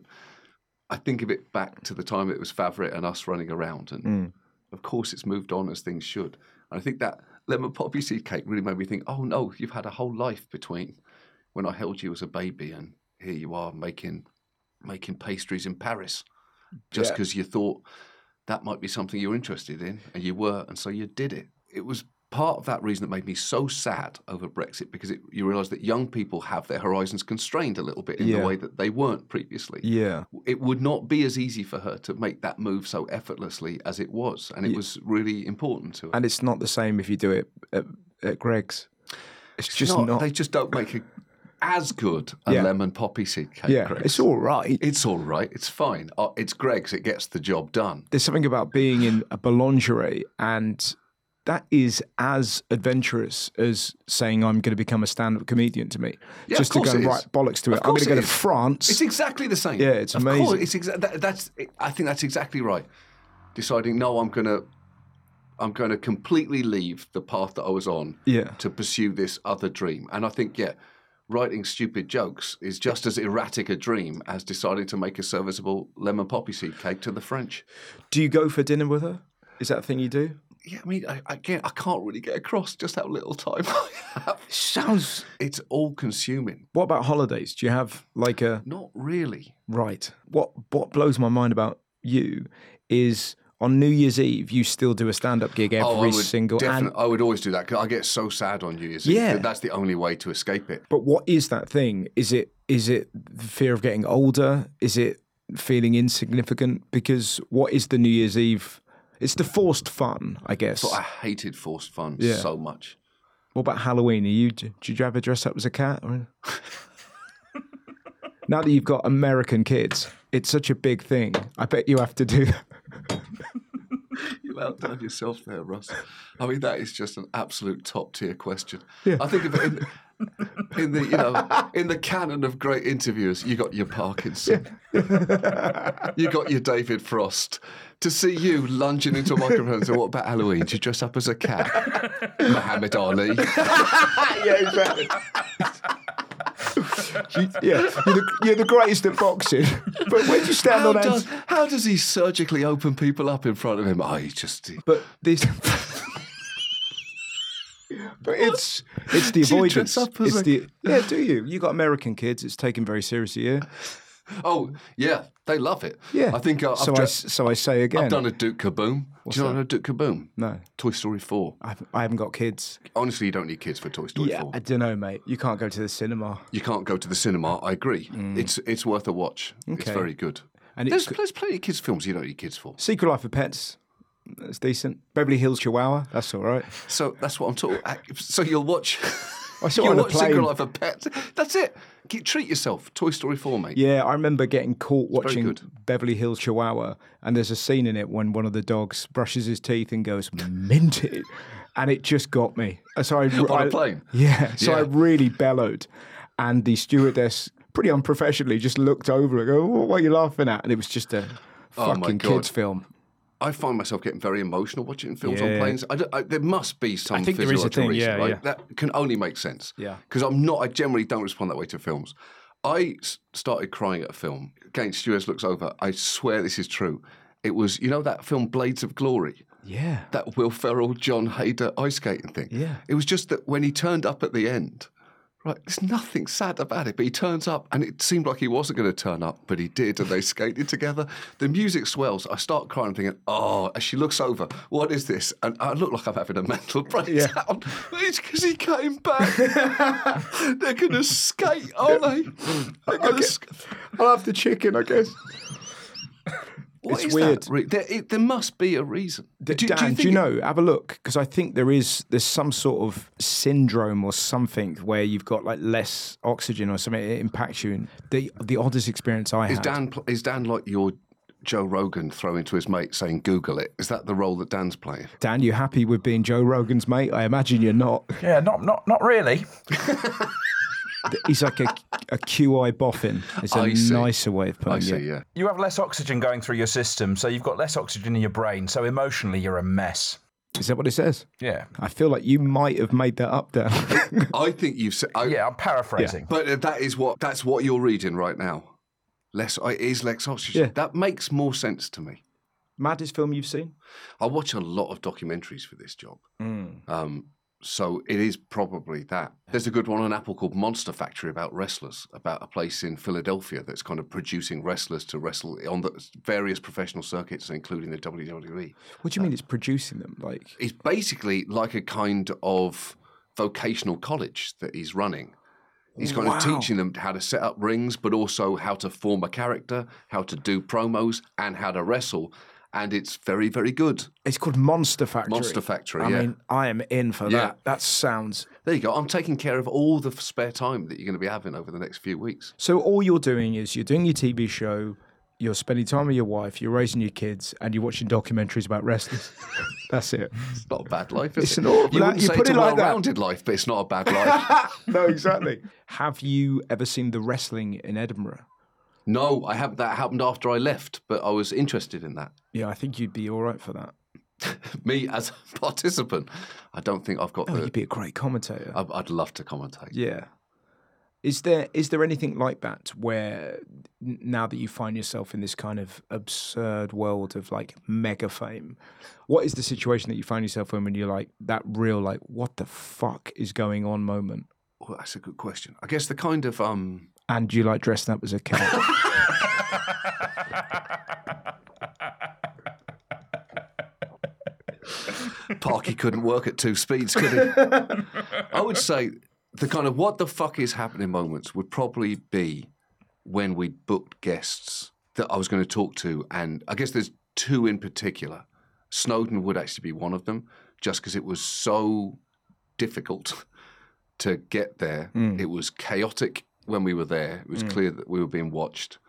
B: I think of it back to the time it was Favourite and us running around, and
A: Mm.
B: of course it's moved on as things should. And I think that lemon poppy seed cake really made me think, oh no, you've had a whole life between when I held you as a baby and here you are making making pastries in Paris just
A: Yeah.
B: because you thought that might be something you were interested in and you were and so you did it. It was part of that reason that made me so sad over Brexit because it, you realise that young people have their horizons constrained a little bit in
A: Yeah.
B: the way that they weren't previously
A: Yeah.
B: it would not be as easy for her to make that move so effortlessly as it was, and it
A: Ye-
B: was really important to her.
A: And it's not the same if you do it at, at Greggs. It's
B: It's
A: just
B: not-
A: not.
B: They just don't make a, as good a
A: Yeah.
B: lemon poppy seed cake.
A: yeah,
B: Greggs.
A: it's all right.
B: It's all right. It's fine. Uh, It's Greggs. It gets the job done.
A: There's something about being in a boulangerie, and that is as adventurous as saying I'm going to become a stand-up comedian to me.
B: Yeah, of
A: just to go
B: is.
A: right bollocks to it. I'm going to go
B: it
A: to. France.
B: It's exactly the same.
A: Yeah, it's
B: Of course,
A: amazing.
B: it's exa- that, that's. I think that's exactly right. Deciding no, I'm gonna, I'm going to completely leave the path that I was on
A: yeah.
B: to pursue this other dream. And I think, yeah, writing stupid jokes is just as erratic a dream as deciding to make a serviceable lemon poppy seed cake to the French.
A: Do you go for dinner with her? Is that a thing you do?
B: Yeah, I mean, I, again, I can't really get across just how little time I have.
A: Sounds.
B: It's all consuming.
A: What about holidays? Do you have like a
B: Not really.
A: right? What What blows my mind about you is on New Year's Eve you still do a stand-up gig every
B: oh, I would
A: single. And,
B: definitely, I would always do that because I get so sad on New Year's
A: Yeah.
B: Eve. That's the only way to escape it.
A: but what is that thing? Is it is it the fear of getting older? Is it feeling insignificant? Because what is the New Year's Eve? It's the forced fun, I guess.
B: But I hated forced fun
A: Yeah.
B: so much.
A: What about Halloween? Are you did you ever dress up as a cat? Or... now that you've got American kids, it's such a big thing. I bet you have to do.
B: You outdone yourself there, Russ. I mean, that is just an absolute top tier question.
A: Yeah.
B: I think of it in, in the you know in the canon of great interviewers, you got your Parkinson, you got your David Frost. To see you lunging into a microphone and say, "What about Halloween? Do you dress up as a cat?" Muhammad Ali.
A: yeah, exactly. yeah, you're the, you're the greatest at boxing, but where do you stand
B: How
A: on
B: does, how does he surgically open people up in front of him? Oh, he just.
A: But this. But it's it's the
B: Do
A: avoidance.
B: dress up as
A: It's the yeah. Do you? You got American kids. It's taken very seriously. Yeah.
B: Oh, yeah, they love it.
A: Yeah.
B: I think I've,
A: so I so I say again.
B: I've done a Duke Kaboom. Do you know a Duke Kaboom?
A: no,
B: Toy Story 4.
A: I haven't, I haven't got kids.
B: Honestly, you don't need kids for Toy Story
A: Yeah,
B: 4.
A: I don't know, mate. You can't go to the cinema,
B: You can't go to the cinema. I agree. It's it's worth a watch. It's
A: Mm.
B: Very good.
A: and
B: There's,
A: it's
B: there's plenty of kids' films you don't need kids for.
A: Secret Life of Pets. That's decent. Beverly Hills Chihuahua. That's all right.
B: So that's what I'm talking. So you'll watch.
A: I saw it
B: you'll
A: on a plane.
B: Life of Pets. That's it. Get, treat yourself. Toy Story 4, mate.
A: Yeah, I remember getting caught watching. Beverly Hills Chihuahua, and there's a scene in it when one of the dogs brushes his teeth and goes minted, and it just got me. Uh, so I,
B: On a
A: I-
B: plane?
A: Yeah, so I really bellowed, and the stewardess, pretty unprofessionally, just looked over and go, "What are you laughing at?" And it was just a
B: Oh,
A: fucking kids film.
B: I find myself getting very emotional watching films on planes. I don't- I- there must be some
A: I think there is a thing,
B: reason,
A: yeah,
B: right?
A: yeah.
B: That can only make sense.
A: Yeah.
B: Because I'm not, I generally don't respond that way to films. I s- started crying at a film. Again, Stewart looks over. I swear this is true. It was, you know, that film Blades of Glory?
A: Yeah,
B: That Will Ferrell, Jon Heder ice skating thing.
A: Yeah.
B: It was just that when he turned up at the end, right, there's nothing sad about it, but he turns up and it seemed like he wasn't going to turn up, but he did, and they skated together. The music swells. I start crying, thinking, oh, as she looks over, what is this? And I look like I'm having a mental breakdown. It's because he came back. They're going to skate, aren't they? They're going to sk-
A: I'll have the chicken, I guess.
B: What
A: It's
B: is
A: weird.
B: That? There, it, there must be a reason.
A: D-
B: do,
A: Dan,
B: do you,
A: do
B: think
A: you
B: it-
A: know? Have a look because I think there is there's some sort of syndrome or something where you've got like less oxygen or something. It impacts you. And the the oddest experience I
B: Is
A: had.
B: Dan pl- is Dan like your Joe Rogan throwing to his mate saying Google it? Is that the role that Dan's playing?
A: Dan, you happy with being Joe Rogan's mate? I imagine you're not.
C: Yeah, not not not really.
A: He's like a, a QI boffin. It's a nicer way of
B: I
A: putting
B: see.
A: it.
B: Yeah.
C: You have less oxygen going through your system, so you've got less oxygen in your brain. So emotionally, you're a mess.
A: Is that what it says?
C: Yeah,
A: I feel like you might have made that up, Dan.
B: I think you've said. I,
C: yeah. I'm paraphrasing.
B: But uh, that is what that's what you're reading right now. Less uh, it is less oxygen.
A: Yeah.
B: That makes more sense to me.
A: Maddest film you've seen?
B: I watch a lot of documentaries for this job. Um, so it is probably that. There's a good one on Apple called Monster Factory about wrestlers, about a place in Philadelphia that's kind of producing wrestlers to wrestle on the various professional circuits, including the WWE.
A: What do you mean it's producing them? Like,
B: It's basically like a kind of vocational college that he's running. He's kind
A: Wow.
B: of teaching them how to set up rings, but also how to form a character, how to do promos, and how to wrestle. And it's very, very good.
A: it's called Monster Factory.
B: Monster Factory,
A: I
B: yeah.
A: mean, I am in for
B: Yeah.
A: that. That sounds.
B: There you go. I'm taking care of all the spare time that you're going to be having over the next few weeks.
A: So all you're doing is you're doing your TV show, you're spending time with your wife, you're raising your kids, and you're watching documentaries about wrestlers. That's it.
B: It's not a bad life,
A: It's
B: it?
A: not-
B: you
A: that- you
B: say
A: put
B: it's
A: it
B: a
A: like that.
B: well-rounded life, but it's not a bad life.
A: no, exactly. Have you ever seen the wrestling in Edinburgh?
B: No, I have. That happened after I left, but I was interested in that.
A: Yeah, I think you'd be all right for that.
B: Me as a participant, I don't think I've got
A: Oh,
B: the.
A: you'd be a great commentator.
B: I'd, I'd love to commentate.
A: Yeah. Is there is there anything like that where now that you find yourself in this kind of absurd world of like mega fame, what is the situation that you find yourself in when you're like that real like what the fuck is going on moment?
B: Well, that's a good question. I guess the kind of um,
A: And do you like dressing up as a cat?
B: Parky couldn't work at two speeds, could he? I would say the kind of what the fuck is happening moments would probably be when we booked guests that I was going to talk to, and I guess there's two in particular. Snowden would actually be one of them, just because it was so difficult to get there. Hmm. It was chaotic when we were there. It was clear that we were being watched,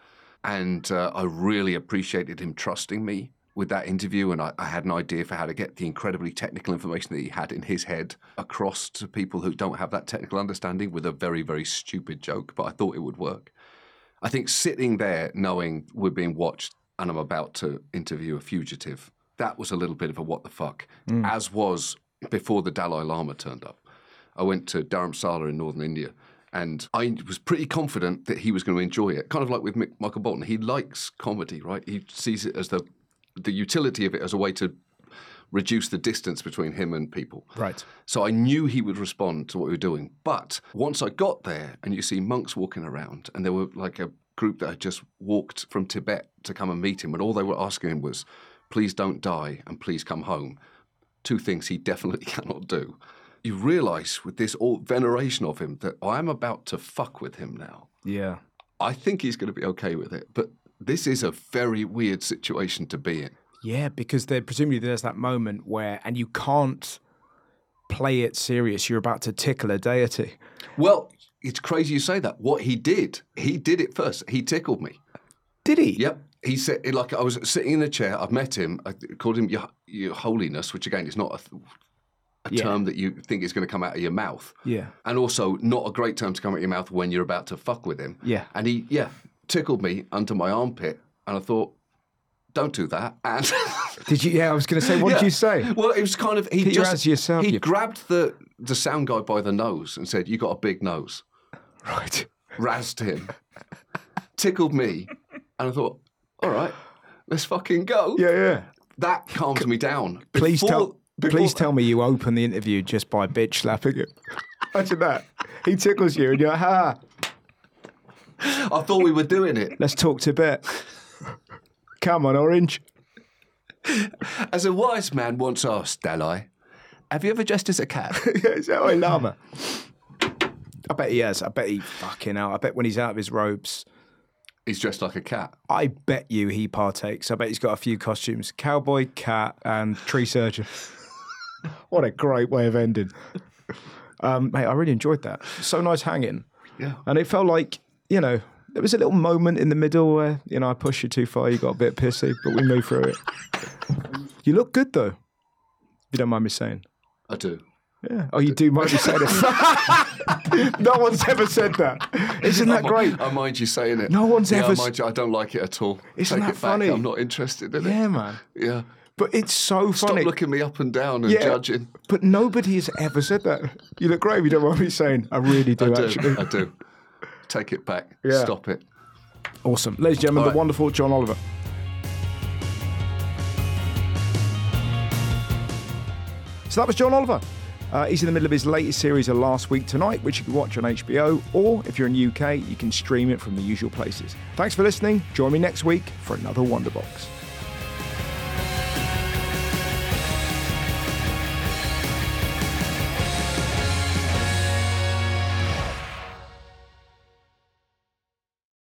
B: and uh, I really appreciated him trusting me with that interview. And I, I had an idea for how to get the incredibly technical information that he had in his head across to people who don't have that technical understanding with a very, very stupid joke. But I thought it would work. I think sitting there knowing we're being watched and I'm about to interview a fugitive, that was a little bit of a what the fuck, as was before the Dalai Lama turned up. I went to Dharamsala in northern India and I was pretty confident that he was going to enjoy it. Kind of like with Mick, Michael Bolton. He likes comedy, right? He sees it as the, the utility of it as a way to reduce the distance between him and people.
A: right.
B: So I knew he would respond to what we were doing. But once I got there and you see monks walking around, and there were like a group that had just walked from Tibet to come and meet him, and all they were asking him was, please don't die and please come home. Two things he definitely cannot do. You realize with this all veneration of him that I'm about to fuck with him now.
A: Yeah.
B: I think he's going to be okay with it, but this is a very weird situation to be in.
A: Yeah, because there presumably there's that moment where and you can't play it serious. You're about to tickle a deity.
B: Well, it's crazy you say that. What he did, he did it first. He tickled me.
A: Did he?
B: Yep. He said, like, I was sitting in a chair. I've met him. I called him your, your holiness, which again is not a, a
A: Yeah.
B: term that you think is going to come out of your mouth.
A: Yeah.
B: And also, not a great term to come out of your mouth when you're about to fuck with him.
A: Yeah.
B: And he, yeah, tickled me under my armpit. And I thought, don't do that. And
A: Did you? Yeah, I was going to say. What did you say?
B: Well, it was kind of he
A: Keep
B: just
A: yourself,
B: he
A: you-
B: grabbed the the sound guy by the nose and said, "You got a big nose."
A: Right.
B: Razzed him, tickled me, and I thought, "All right, let's fucking go."
A: Yeah, yeah.
B: That calmed me down.
A: Please
B: Before-
A: tell.
B: Before-
A: Please tell me you open the interview just by bitch slapping him. Imagine that. He tickles you and you're like, ha.
B: I thought we were doing it.
A: Let's talk to Tibet. Come on, Orange.
B: As a wise man once asked Dalai, "Have you ever dressed as a cat?"
A: yeah, is that Oi Lama? I bet he has. I bet he fucking out. I bet when he's out of his robes,
B: He's dressed like a cat.
A: I bet you he partakes. I bet he's got a few costumes: cowboy, cat, and tree surgeon. what a great way of ending. Um, mate, I really enjoyed that. So nice hanging.
B: Yeah.
A: And it felt like, you know, there was a little moment in the middle where, you know, I pushed you too far, you got a bit pissy, but we moved through it. You look good though. If you don't mind me saying.
B: I do.
A: Yeah. Oh, you do mind me saying it. no one's ever said that. Isn't that great?
B: I mind you saying it.
A: No one's
B: yeah,
A: ever
B: I, mind you, I don't like it at all.
A: Isn't
B: Take
A: that
B: it back.
A: funny?
B: I'm not interested in it.
A: Yeah, man.
B: Yeah.
A: But it's so
B: Stop
A: funny.
B: Stop looking me up and down and
A: Yeah.
B: judging.
A: But nobody has ever said that. You look great if you don't mind me saying. I really do,
B: I do.
A: actually.
B: I do. Take it back.
A: Yeah.
B: Stop it.
A: Awesome. Ladies and gentlemen,
B: All
A: the wonderful John Oliver. So that was John Oliver. Uh, he's in the middle of his latest series of Last Week Tonight, which you can watch on HBO, or if you're in the UK, you can stream it from the usual places. Thanks for listening. Join me next week for another Wonderbox.